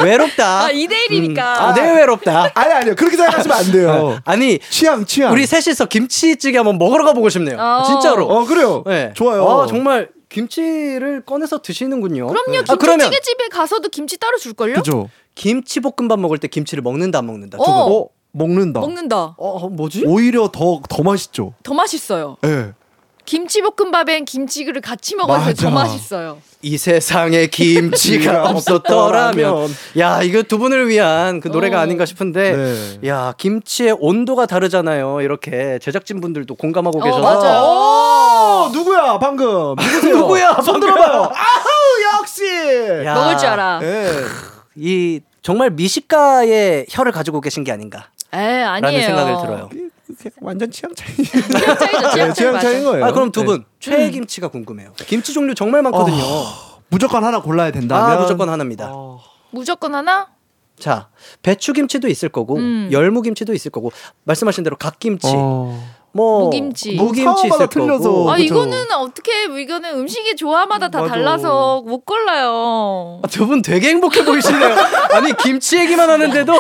외롭다. 아, 2대1이니까. 아, 되게 외롭다. 아니 아니요 그렇게 생각하시면 안 돼요. 아니 취향 취향. 우리 셋이서 김치찌개 한번 먹으러 가보고 싶네요. 어. 진짜로. 어 그래요. 네. 좋아요. 아, 정말 김치를 꺼내서 드시는군요. 그럼요. 아, 그러면 김치찌개 집에 가서도 김치 따로 줄걸요? 그죠. 김치볶음밥 먹을 때 김치를 먹는다 안 먹는다. 두. 어. 어 먹는다. 먹는다. 어, 뭐지? 오히려 더 더 맛있죠. 더 맛있어요. 예. 김치볶음밥엔 김치를 같이 먹어서 더 맞아. 맛있어요. 이 세상에 김치가 없었더라면 야 이거 두 분을 위한 그 노래가 어. 아닌가 싶은데 네. 야 김치의 온도가 다르잖아요 이렇게 제작진 분들도 공감하고 어, 계셔서 맞아요. 어 누구야 방금 누구세요? 누구야, 손? 들어봐요. 아우 역시. 야, 먹을 줄 알아. 예. 이 정말 미식가의 혀를 가지고 계신 게 아닌가 에 라는 아니에요. 생각을 들어요 완전 취향 차이. 취향 차이죠. 취향 차이 취향 차이인. 거예요. 아 그럼 두분 네. 최애 김치가 궁금해요 김치 종류 정말 많거든요 무조건 하나 골라야 된다면 아 무조건 하나입니다 어, 무조건 하나? 자 배추 김치도 있을 거고 음. 열무 김치도 있을 거고 말씀하신 대로 갓 김치 어. 뭐 무김치. 무김치 있을 틀려서. 아 그죠. 이거는 어떻게 이거는 음식의 조화마다 다 맞아. 달라서 못 골라요. 두분 되게 행복해 보이시네요. 아니 김치 얘기만 하는데도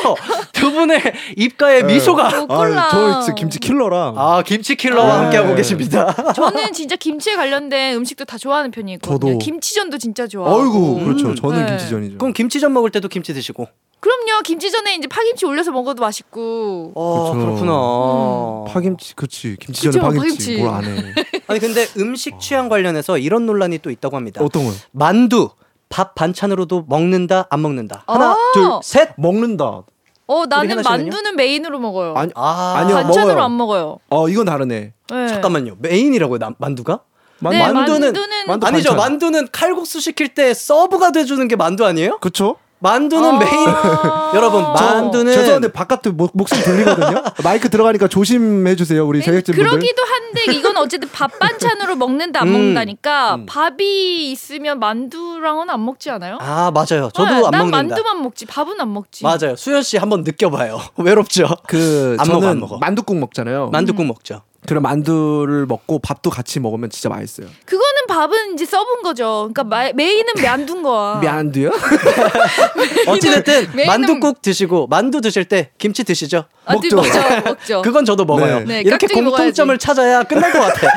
두 분의 입가에 미소가 못 골라. 아, 저 진짜 김치 킬러랑 아 김치 킬러와 네. 함께 하고 계십니다. 저는 진짜 김치에 관련된 음식도 다 좋아하는 편이거든요. 저도. 김치전도 진짜 좋아하고. 어이구 그렇죠. 음. 저는 네. 김치전이죠. 그럼 김치전 먹을 때도 김치 드시고 그럼요. 김치전에 이제 파김치 올려서 먹어도 맛있고. 어, 그쵸. 그렇구나. 파김치, 그치. 김치전에 그쵸, 파김치. 파김치. 뭘 안 해. 아니 근데 음식 취향 관련해서 이런 논란이 또 있다고 합니다. 어떤 거? 만두 밥 반찬으로도 먹는다 안 먹는다. 하나, 아. 둘, 셋. 먹는다. 어, 나는? 만두는 메인으로 먹어요. 아니, 아, 아니요, 반찬으로 먹어요. 안 먹어요. 어, 이건 다르네. 네. 잠깐만요. 메인이라고요, 남- 만두가? 만- 네, 만두는, 만두는 만두 아니죠. 반찬. 만두는 칼국수 시킬 때 서브가 돼 주는 게 만두 아니에요? 그쵸? 만두는 아. 메인. 여러분, 저- 만두는 죄송한데 바깥에 목, 목소리 들리거든요. 마이크 들어가니까 조심해 주세요, 우리 제작진분들. 그러기도 한데 이건 어쨌든 밥 반찬으로 먹는다 안 음, 먹는다니까 음. 밥이 있으면 만두랑은 안 먹지 않아요? 아 맞아요. 저도 네, 안난 먹는다. 만두만 먹지 밥은 안 먹지. 맞아요. 수현 씨 한번 느껴봐요. 외롭죠. 그 안 저는 먹어, 안 먹어. 만두국 먹잖아요. 만두국 먹죠. 그럼 만두를 먹고 밥도 같이 먹으면 진짜 맛있어요. 그거는 밥은 이제 써본 거죠. 그러니까 마- 메인은 만두인 거야. 만두요? 어찌됐든 메인은- 만두국 드시고 만두 드실 때 김치 드시죠. 아, 먹죠. 먹죠. 먹죠. 그건 저도 먹어요. 네. 네, 이렇게 공통점을 먹어야지. 찾아야 끝날 것 같아.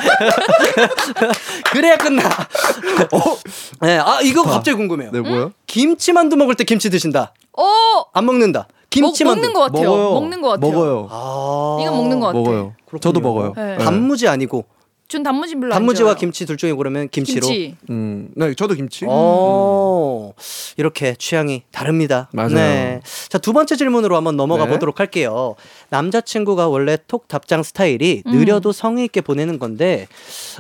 그래야 끝나. 네, 아 이거 갑자기 궁금해요. 네, 뭐요? 김치 만두 먹을 때 김치 드신다. 어 안 먹는다. 김치 먹, 거 같아요. 먹어요. 먹는 거 같아요. 먹어요. 아, 이건 먹는 거 같아. 먹어요. 저도 먹어요. 네. 단무지 아니고 전 단무지 별로 안 단무지와. 김치 둘 중에 고르면 김치로. 김치. 음, 네, 저도 김치. 어, 이렇게 취향이 다릅니다. 맞아요. 네. 자, 두 번째 질문으로 한번 넘어가 네. 보도록 할게요. 남자친구가 원래 톡 답장 스타일이 음. 느려도 성의 있게 보내는 건데,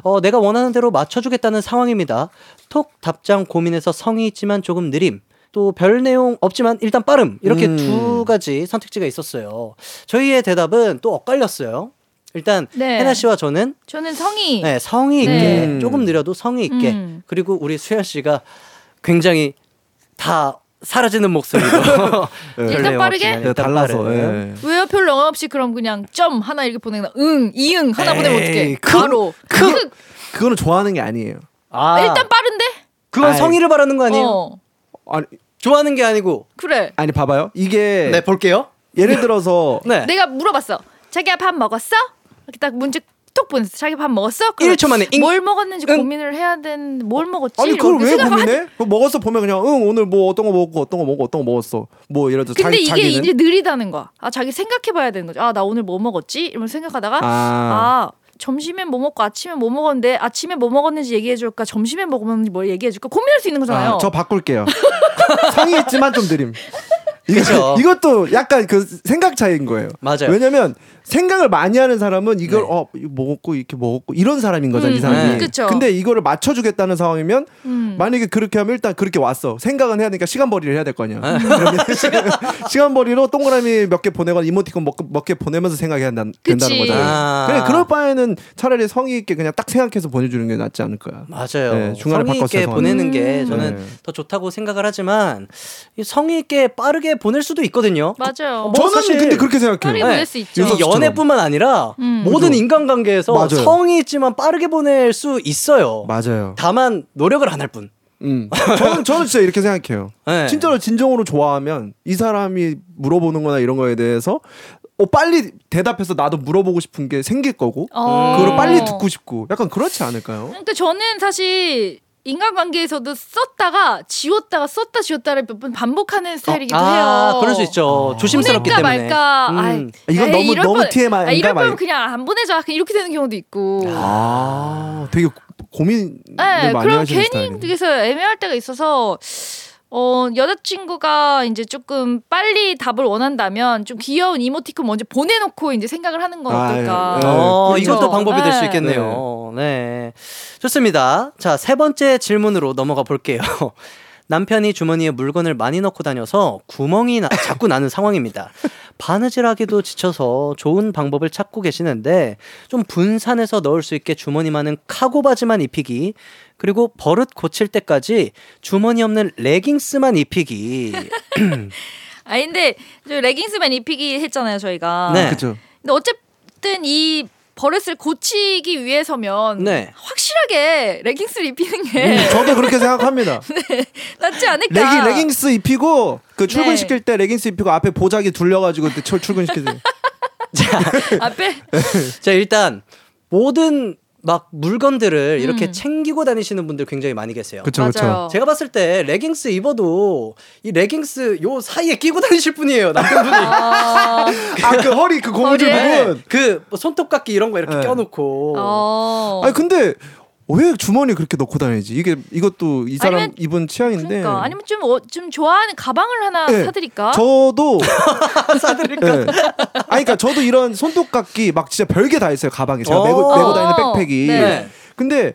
어, 내가 원하는 대로 맞춰주겠다는 상황입니다. 톡 답장 고민해서 성의 있지만 조금 느림. 또 별 내용 없지만 일단 빠름. 이렇게 음. 두 가지 선택지가 있었어요. 저희의 대답은 또 엇갈렸어요. 일단 네. 해나 씨와 저는 저는 성의 네, 성의 있게 네. 조금 느려도 성의 있게 음. 그리고 우리 수현 씨가 굉장히 다 사라지는 목소리로 네. 일단 빠르게? 네, 일단 달라서. 빠른. 예. 왜요? 별 내용 없이 그럼 그냥 점 하나 이렇게 보내나? 응, 이응 하나 보내면 에이, 어떡해? 크- 바로. 크- 크- 그거는 좋아하는 게 아니에요. 아, 일단 빠른데? 그건 아이. 성의를 바라는 거 아니에요? 어, 아니, 좋아하는 게 아니고 그래. 아니 봐봐요. 이게 네 볼게요. 예를 들어서 네. 내가 물어봤어. 자기야 밥 먹었어? 딱 문제 톡 보냈어. 자기 밥 먹었어? 그럼 1초 만에 잉. 뭘 먹었는지 응. 고민을 해야 되는 뭘 먹었지? 아니 그걸 왜 고민해? 하지. 그거 먹었어 보면 그냥 응 오늘 뭐 어떤 거 먹고 어떤 거 먹고 어떤 거 먹었어. 뭐 예를 들어 근데 자기 이게 자기는 이제 느리다는 거야. 아 자기 생각해봐야 되는 거죠. 아나 오늘 뭐 먹었지? 이러면 생각하다가 아, 아, 점심엔 뭐 먹고 아침엔 뭐 먹었는데 아침에 뭐 먹었는지 얘기해줄까? 점심에 뭐 먹었는지 뭘 얘기해줄까? 고민할 수 있는 거잖아요. 아, 저 바꿀게요. 성의 있지만 좀 느림. 이거, 그쵸. 이것도 약간 그 생각 차이인 거예요. 맞아요. 왜냐면 생각을 많이 하는 사람은 이걸 네. 어 먹었고 이렇게 먹었고 이런 사람인 거잖아 음, 이 사람이. 네. 그쵸. 근데 이거를 맞춰주겠다는 상황이면 음. 만약에 그렇게 하면 일단 그렇게 왔어. 생각은 해야 되니까 시간 벌이를 해야 될 거 아니야. 네. 그러면 시간, 시간 벌이로 동그라미 몇 개 보내거나 이모티콘 몇 개 보내면서 생각해야 된다, 된다는. 거잖아요. 아. 그래 그럴 바에는 차라리 성의 있게 그냥 딱 생각해서 보내주는 게 낫지 않을까요? 맞아요. 네, 중간에 성의 있게. 보내는 게 음. 저는 네. 더 좋다고 생각을 하지만 이 성의 있게 빠르게 보낼 수도 있거든요. 맞아요. 뭐 저는 사실- 근데 그렇게 생각해요. 빠르게 네. 보낼 수 있죠. 유서 이게 씨처럼. 연애뿐만 아니라 음. 모든 그죠. 인간관계에서 맞아요. 성의 있지만 빠르게 보낼 수 있어요. 맞아요. 다만 노력을 안 할 뿐. 음. 저는 저는 진짜 이렇게 생각해요. 네. 진짜로 진정으로 좋아하면 이 사람이 물어보는 거나 이런 거에 대해서 어, 빨리 대답해서 나도 물어보고 싶은 게 생길 거고 어. 그걸 빨리 듣고 싶고 약간 그렇지 않을까요? 그러니까 저는 사실 인간관계에서도 썼다가 지웠다가 썼다 지웠다를 몇 번 반복하는 스타일이기도 아, 해요. 그럴 수 있죠. 조심스럽기 보낼까 때문에. 말까. 음. 아이, 이건 에이, 너무 이럴 너무 뻔- TMI인가 아, 이럴 막 거면 그냥 안 보내자. 그냥 이렇게 되는 경우도 있고. 아, 되게 고민을 네, 많이 그럼 하시는 괜히 스타일이네. 그래서 애매할 때가 있어서 어 여자친구가 이제 조금 빨리 답을 원한다면 좀 귀여운 이모티콘 먼저 보내놓고 이제 생각을 하는 건 아, 어떨까? 예, 예. 어, 그렇죠. 이것도 방법이 될수 네. 있겠네요. 네. 좋습니다. 자, 세 번째 질문으로 넘어가 볼게요. 남편이 주머니에 물건을 많이 넣고 다녀서 구멍이 나- 자꾸 나는 상황입니다. 바느질하기도 지쳐서 좋은 방법을 찾고 계시는데 좀 분산해서 넣을 수 있게 주머니만은 카고 바지만 입히기 그리고 버릇 고칠 때까지 주머니 없는 레깅스만 입히기. 아 근데 저 레깅스만 입히기 했잖아요 저희가. 네. 그죠. 근데 어쨌든 이 버릇을 고치기 위해서면 네. 확실하게 레깅스를 입히는 게 음, 저도 그렇게 생각합니다. 낫지 않을까? 레깅 레깅스 입히고 그 출근 네. 시킬 때 레깅스 입히고 앞에 보자기 둘려가지고 그때 출근 시킬 때. 앞에 자, 일단 모든 막 물건들을 음. 이렇게 챙기고 다니시는 분들 굉장히 많이 계세요. 그쵸, 그쵸. 제가 봤을 때 레깅스 입어도 이 레깅스 요 사이에 끼고 다니실 분이에요 남편분이. 아, 그 허리 그 고무줄 네. 부분. 그 뭐 손톱깎이 이런 거 이렇게 네. 껴놓고. 어. 아니 근데 왜 주머니 그렇게 넣고 다니지? 이게 이것도 이 사람 아니면- 입은 취향인데. 그러니까 아니면 좀 어, 좀 좋아하는 가방을 하나 네. 사드릴까? 저도 사드릴까? 네. 아니 그러니까 저도 이런 손톱깎이 막 진짜 별게 다 있어요 가방에 제가 어. 메고, 메고 다니는 백팩이. 네. 근데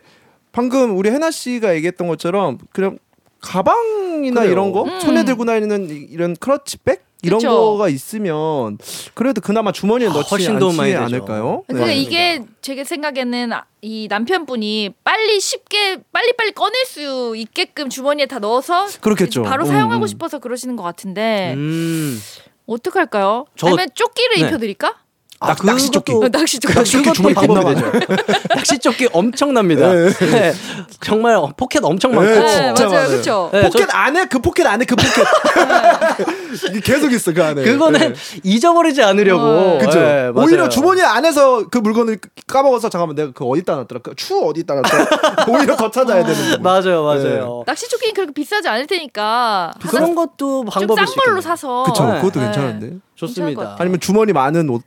방금 우리 해나 씨가 얘기했던 것처럼 그냥 가방이나 그래요. 이런 거 음. 손에 들고 다니는 이- 이런 크러치백 이런 그쵸. 거가 있으면 그래도 그나마 주머니에 넣지 훨씬 많이 않지 되죠. 않을까요? 그러니까 네. 이게 제 생각에는 아- 이 남편분이 빨리 쉽게 빨리 빨리 꺼낼 수 있게끔 주머니에 다 넣어서 그렇겠죠. 바로 음, 사용하고 음. 싶어서 그러시는 것 같은데 음. 어떡할까요? 저- 아니면 조끼를 네. 입혀드릴까? 아, 낙- 낚시 조끼. 그것도- 어, 낚시 조끼. 그- 낚시 조끼 주머니 방법이 되죠. 낚시 조끼 엄청납니다. 네. 네. 정말 포켓 엄청 많고. 네, 네, 진짜 맞아요. 그렇죠. 네, 포켓 안에 그 포켓 안에 그 포켓 계속 있어 그 안에. 그거는 네. 잊어버리지 않으려고. 어. 그죠. 네, 맞아요. 오히려 주머니 안에서 그 물건을 까먹어서 잠깐만 내가 그 어디다 놨더라. 그추 어디다 놨더라. 오히려 더 찾아야 되는. 맞아요, 맞아요. 낚시 조끼는 그렇게 비싸지 않을 테니까 그런 것도 방법일 수 좀싼 걸로. 사서 그쵸. 네. 그것도 네. 괜찮은데. 좋습니다. 아니면 주머니 많은 옷.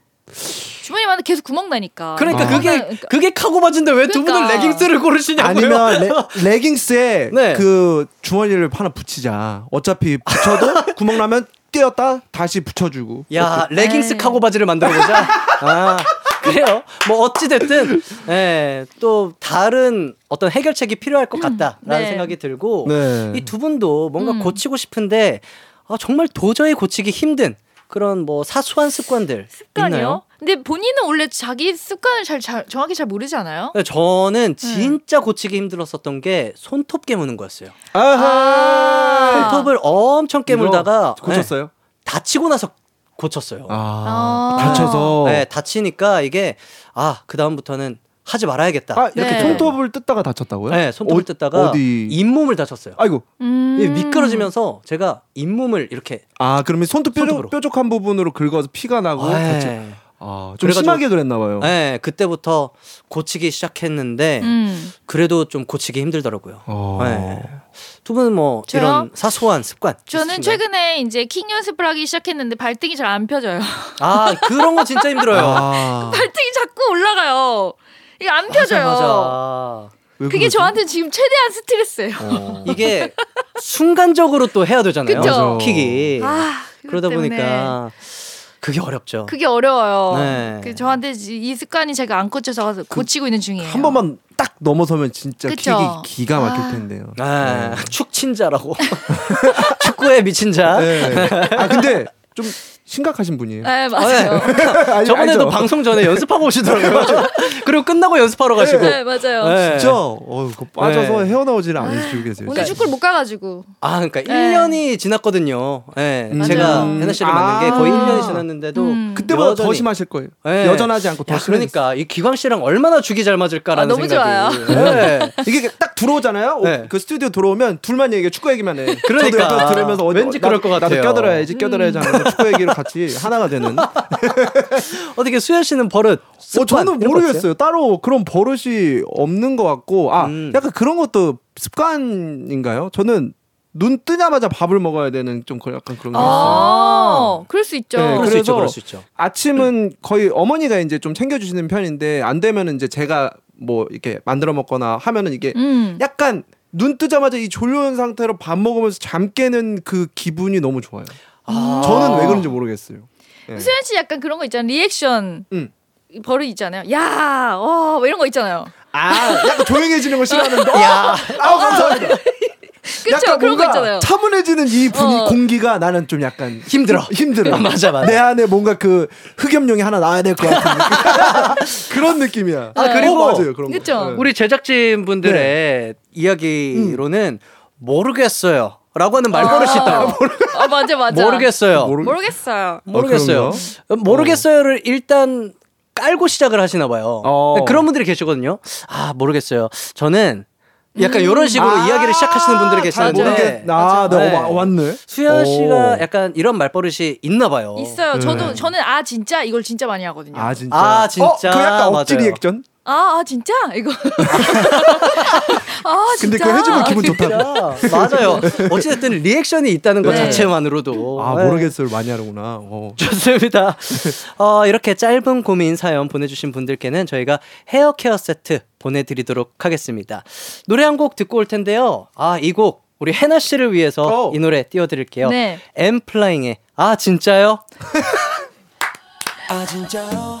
주머니만 계속 구멍 나니까. 그러니까 아. 그게 그러니까- 그게 카고 바지인데 왜두 분은 그러니까. 레깅스를 고르시냐고요? 아니면 레, 레깅스에 네. 그 주머니를 하나 붙이자. 어차피 붙여도 구멍 나면 떼었다 다시 붙여주고. 야 레깅스 에이. 카고 바지를 만들어 보자. 아 그래요. 뭐 어찌 됐든 예, 또 다른 어떤 해결책이 필요할 것 같다라는 네. 생각이 들고 네. 이두 분도 뭔가 음. 고치고 싶은데 아, 정말 도저히 고치기 힘든 그런 뭐 사소한 습관들 습관이요? 있나요? 근데 본인은 원래 자기 습관을 잘, 잘 정확히 잘 모르지 않아요? 네, 저는 진짜 고치기 힘들었었던 게 손톱 깨무는 거였어요. 아. 손톱을 엄청 깨물다가 이거 고쳤어요? 네, 다치고 나서 고쳤어요. 아, 아. 다쳐서. 네, 다치니까 이게 아, 그 다음부터는 하지 말아야겠다. 아, 이렇게 네. 손톱을 뜯다가 다쳤다고요? 네, 손톱을 어, 뜯다가 어디? 잇몸을 다쳤어요. 아이고. 음. 미끄러지면서 제가 잇몸을 이렇게 아, 그러면 손톱 뾰족. 뾰족한 부분으로 긁어서 피가 나고 다치... 네. 아, 좀 심하게 그랬나 봐요. 네, 그때부터 고치기 시작했는데 음. 그래도 좀 고치기 힘들더라고요. 어. 네. 두 분은 뭐 저요? 이런 사소한 습관 저는 있으신가요? 최근에 이제 킹 연습을 하기 시작했는데 발등이 잘 안 펴져요. 아 그런 거 진짜 힘들어요. 아, 발등이 자꾸 올라가요. 이게 안 펴져요. 맞아, 그게? 저한테 지금 최대한 스트레스예요. 어. 이게 순간적으로 또 해야 되잖아요. 그쵸? 킥이 아, 그러다 때문에 보니까 그게 어렵죠. 그게 어려워요. 네. 그 저한테 이이 습관이 제가 안 고쳐서 고치고 있는 중이에요. 한 번만 딱 넘어서면 진짜 그쵸? 킥이 기가 막힐 아. 텐데요. 아, 축친자라고 축구에 미친 자. 네. 아 근데 좀 심각하신 분이에요. 네 맞아요. 아니, 저번에도 알죠? 방송 전에 연습하고 오시더라고요. 그리고 끝나고 연습하러 가시고. 네 맞아요. 네. 진짜 어, 그거 빠져서 네. 헤어나오지를 않으시고 계세요. 오늘 축구를 못 가가지고. 아, 그러니까 네. 1년이 지났거든요. 네. 음. 제가 맞아요. 해나 씨를 만난 게 거의 아. 1년이 지났는데도 음. 그때보다 더 여전히- 심하실 거예요. 네. 여전하지 않고 더 야. 그러니까 이 기광 씨랑 얼마나 죽이 잘 맞을까라는 아, 너무 생각이. 좋아요. 네. 이게 딱 들어오잖아요. 오, 네. 그 스튜디오 들어오면 둘만 얘기해 축구 얘기만 해. 그러니까. 저도 들으면서 어디, 왠지 나- 그럴 것 나도 같아요. 껴들어야지 껴들어야지 하면서 축구 얘기로 같이 하나가 되는. 어떻게 수현 씨는 버릇? 어 습관 저는 거 없어요? 모르겠어요. 따로 그런 버릇이 없는 것 같고 아 음. 약간 그런 것도 습관인가요? 저는 눈 뜨자마자 밥을 먹어야 되는 좀 그런- 약간 그런 게 있어요. 아, 그럴 수 있죠. 네, 그럴 수 그래서 있죠. 그럴 수 있죠. 아침은 거의 어머니가 이제 좀 챙겨주시는 편인데 안 되면은 이제 제가 뭐 이렇게 만들어 먹거나 하면은 이게 음. 약간 눈 뜨자마자 이 졸려온 상태로 밥 먹으면서 잠 깨는 그 기분이 너무 좋아요. 아. 저는 왜 그런지 모르겠어요. 네. 수현 씨 약간 그런 거 있잖아요. 리액션 음. 버릇 있잖아요. 야, 어, 뭐 이런 거 있잖아요. 아, 약간 조용해지는 거 싫어하는데. 야, 아 감사합니다. 그쵸? 약간 그런 거 뭔가 있잖아요. 차분해지는 이 분위 어. 공기가 나는 좀 약간 힘들어. 힘들어. 아, 맞아, 맞아. 내 안에 뭔가 그 흑염룡이 하나 나와야 될 것 같은 느낌. 그런 느낌이야. 아, 그리고 어, 맞아요. 그런 거. 그쵸? 네. 우리 제작진 분들의 이야기로는 모르겠어요. 라고 하는 말버릇이 있다고. 아, 맞아, 맞아. 모르겠어요. 모르- 모르겠어요. 모르겠어요. 모르겠어요를 일단 깔고 시작을 하시나 봐요. 어. 그런 분들이 계시거든요. 아, 모르겠어요. 저는 약간 이런 식으로 아, 이야기를 시작하시는 분들이 잘 계시는데 모르겠. 아, 네. 네. 어, 왔네. 수현 오. 씨가 약간 이런 말버릇이 있나 봐요. 있어요. 저도 네. 저는 아 진짜 이걸 진짜 많이 하거든요. 아 진짜. 아, 진짜? 어, 그 약간 억지 맞아요. 리액션. 아, 아 진짜 이거. 아 근데 진짜. 그거 해주면 기분 좋다. 맞아요. 어찌됐든 리액션이 있다는 것 네. 자체만으로도 아 네. 모르겠어요 많이 하는구나. 어. 좋습니다. 어, 이렇게 짧은 고민 사연 보내주신 분들께는 저희가 헤어 케어 세트 보내드리도록 하겠습니다. 노래 한 곡 듣고 올 텐데요. 아, 이곡 우리 해나 씨를 위해서 이 노래 띄워드릴게요. 네. 엠플라잉의 아, 진짜요? 아 진짜요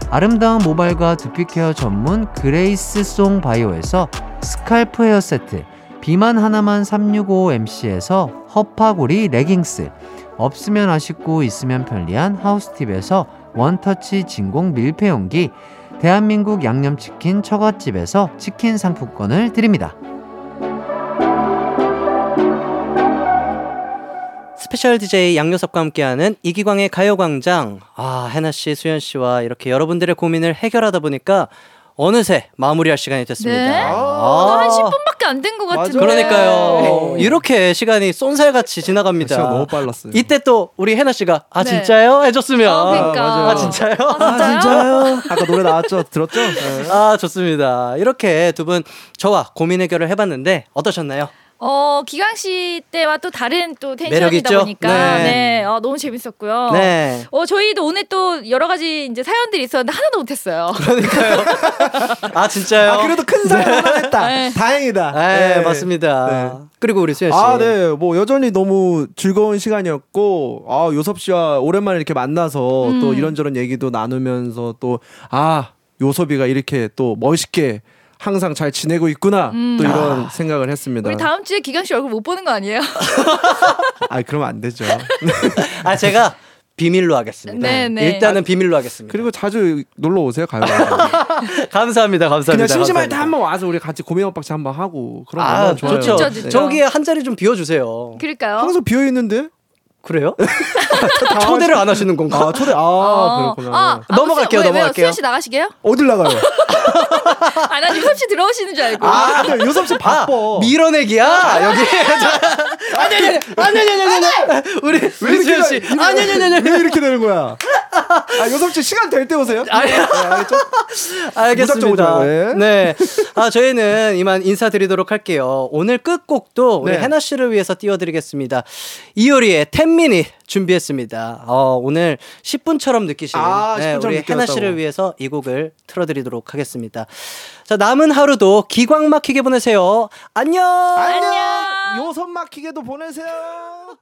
아름다운 모발과 두피 케어 전문 그레이스 송 바이오에서 scalp 헤어 세트, 비만 하나만 365MC에서 허파고리 레깅스, 없으면 아쉽고 있으면 편리한 하우스팁에서 원터치 진공 밀폐용기, 대한민국 양념치킨 처갓집에서 치킨 상품권을 드립니다. 스페셜 DJ 양요섭과 함께하는 이기광의 가요광장. 아, 해나 씨, 수현 씨와 이렇게 여러분들의 고민을 해결하다 보니까 어느새 마무리할 시간이 됐습니다. 네? 아. 어, 한 10분밖에 안 된 것 같은데. 그러니까요. 이렇게 시간이 쏜살같이 지나갑니다. 시간 너무 빨랐어요. 이때 또 우리 해나 씨가 아 네. 진짜요? 해줬으면 어, 그러니까. 맞아요. 아 진짜요? 아, 진짜요? 아 까 노래 나왔죠? 들었죠? 네. 아 좋습니다. 이렇게 두 분 저와 고민 해결을 해봤는데 어떠셨나요? 어, 기광 씨 때와 또 다른 또 텐션이다? 보니까 네. 네, 어, 너무 재밌었고요. 네. 어, 저희도 오늘 또 여러 가지 이제 사연들이 있었는데 하나도 못했어요. 아 진짜요? 아 그래도 큰 사연 하나 했다. 네. 다행이다. 네, 네. 맞습니다. 네. 그리고 우리 수현 씨. 아, 네. 뭐 여전히 너무 즐거운 시간이었고, 아, 요섭 씨와 오랜만에 이렇게 만나서 음. 또 이런저런 얘기도 나누면서 또, 아, 요섭이가 이렇게 또 멋있게 항상 잘 지내고 있구나. 음. 또 이런 생각을 했습니다. 우리 다음 주에 기광 씨 얼굴 못 보는 거 아니에요? 아, 그러면 안 되죠. 아 제가 비밀로 하겠습니다. 네, 네. 일단은 비밀로 하겠습니다. 그리고 자주 놀러 오세요, 가요. 감사합니다, 감사합니다. 그냥 심심할 때. 한번 와서 우리 같이 고민 오박씨 한번 하고 그런 거 아 좋아요. 좋죠. 좋죠, 좋죠. 저기에 한 자리 좀 비워주세요. 그럴까요? 항상 비어 있는데? 그래요? 초대를 안 하시는 건가? 아, 초대. 아, 어. 그렇구나. 아, 아, 넘어갈게요, 왜? 넘어갈게요. 수현 씨 나가시게요? 어딜 나가요? 아, 난 유섭 씨 들어오시는 줄 알고. 아, 근데 요섭 씨 바빠. 밀어내기야 여기. 아니 아니 아니 아니 아니 아니 우리 우리 수현 씨. 아니 아니 아니 아니. 왜 이렇게 되는 거야? 아, 요섭 씨 시간 될 때 오세요. 아니. 네, 알겠습니다. 예. 네. 아, 저희는 이만 인사드리도록 할게요. 오늘 끝곡도 우리 네. 해나 씨를 위해서 띄워드리겠습니다. 이효리의 10미닛 준비했습니다. 어, 오늘 10분처럼 느끼시는 아, 네, 10분처럼 우리. 해나 씨를 위해서 이 곡을 틀어드리도록 하겠습니다. 자, 남은 하루도 기광 막히게 보내세요. 안녕! 안녕. 요섭 막히게도 보내세요.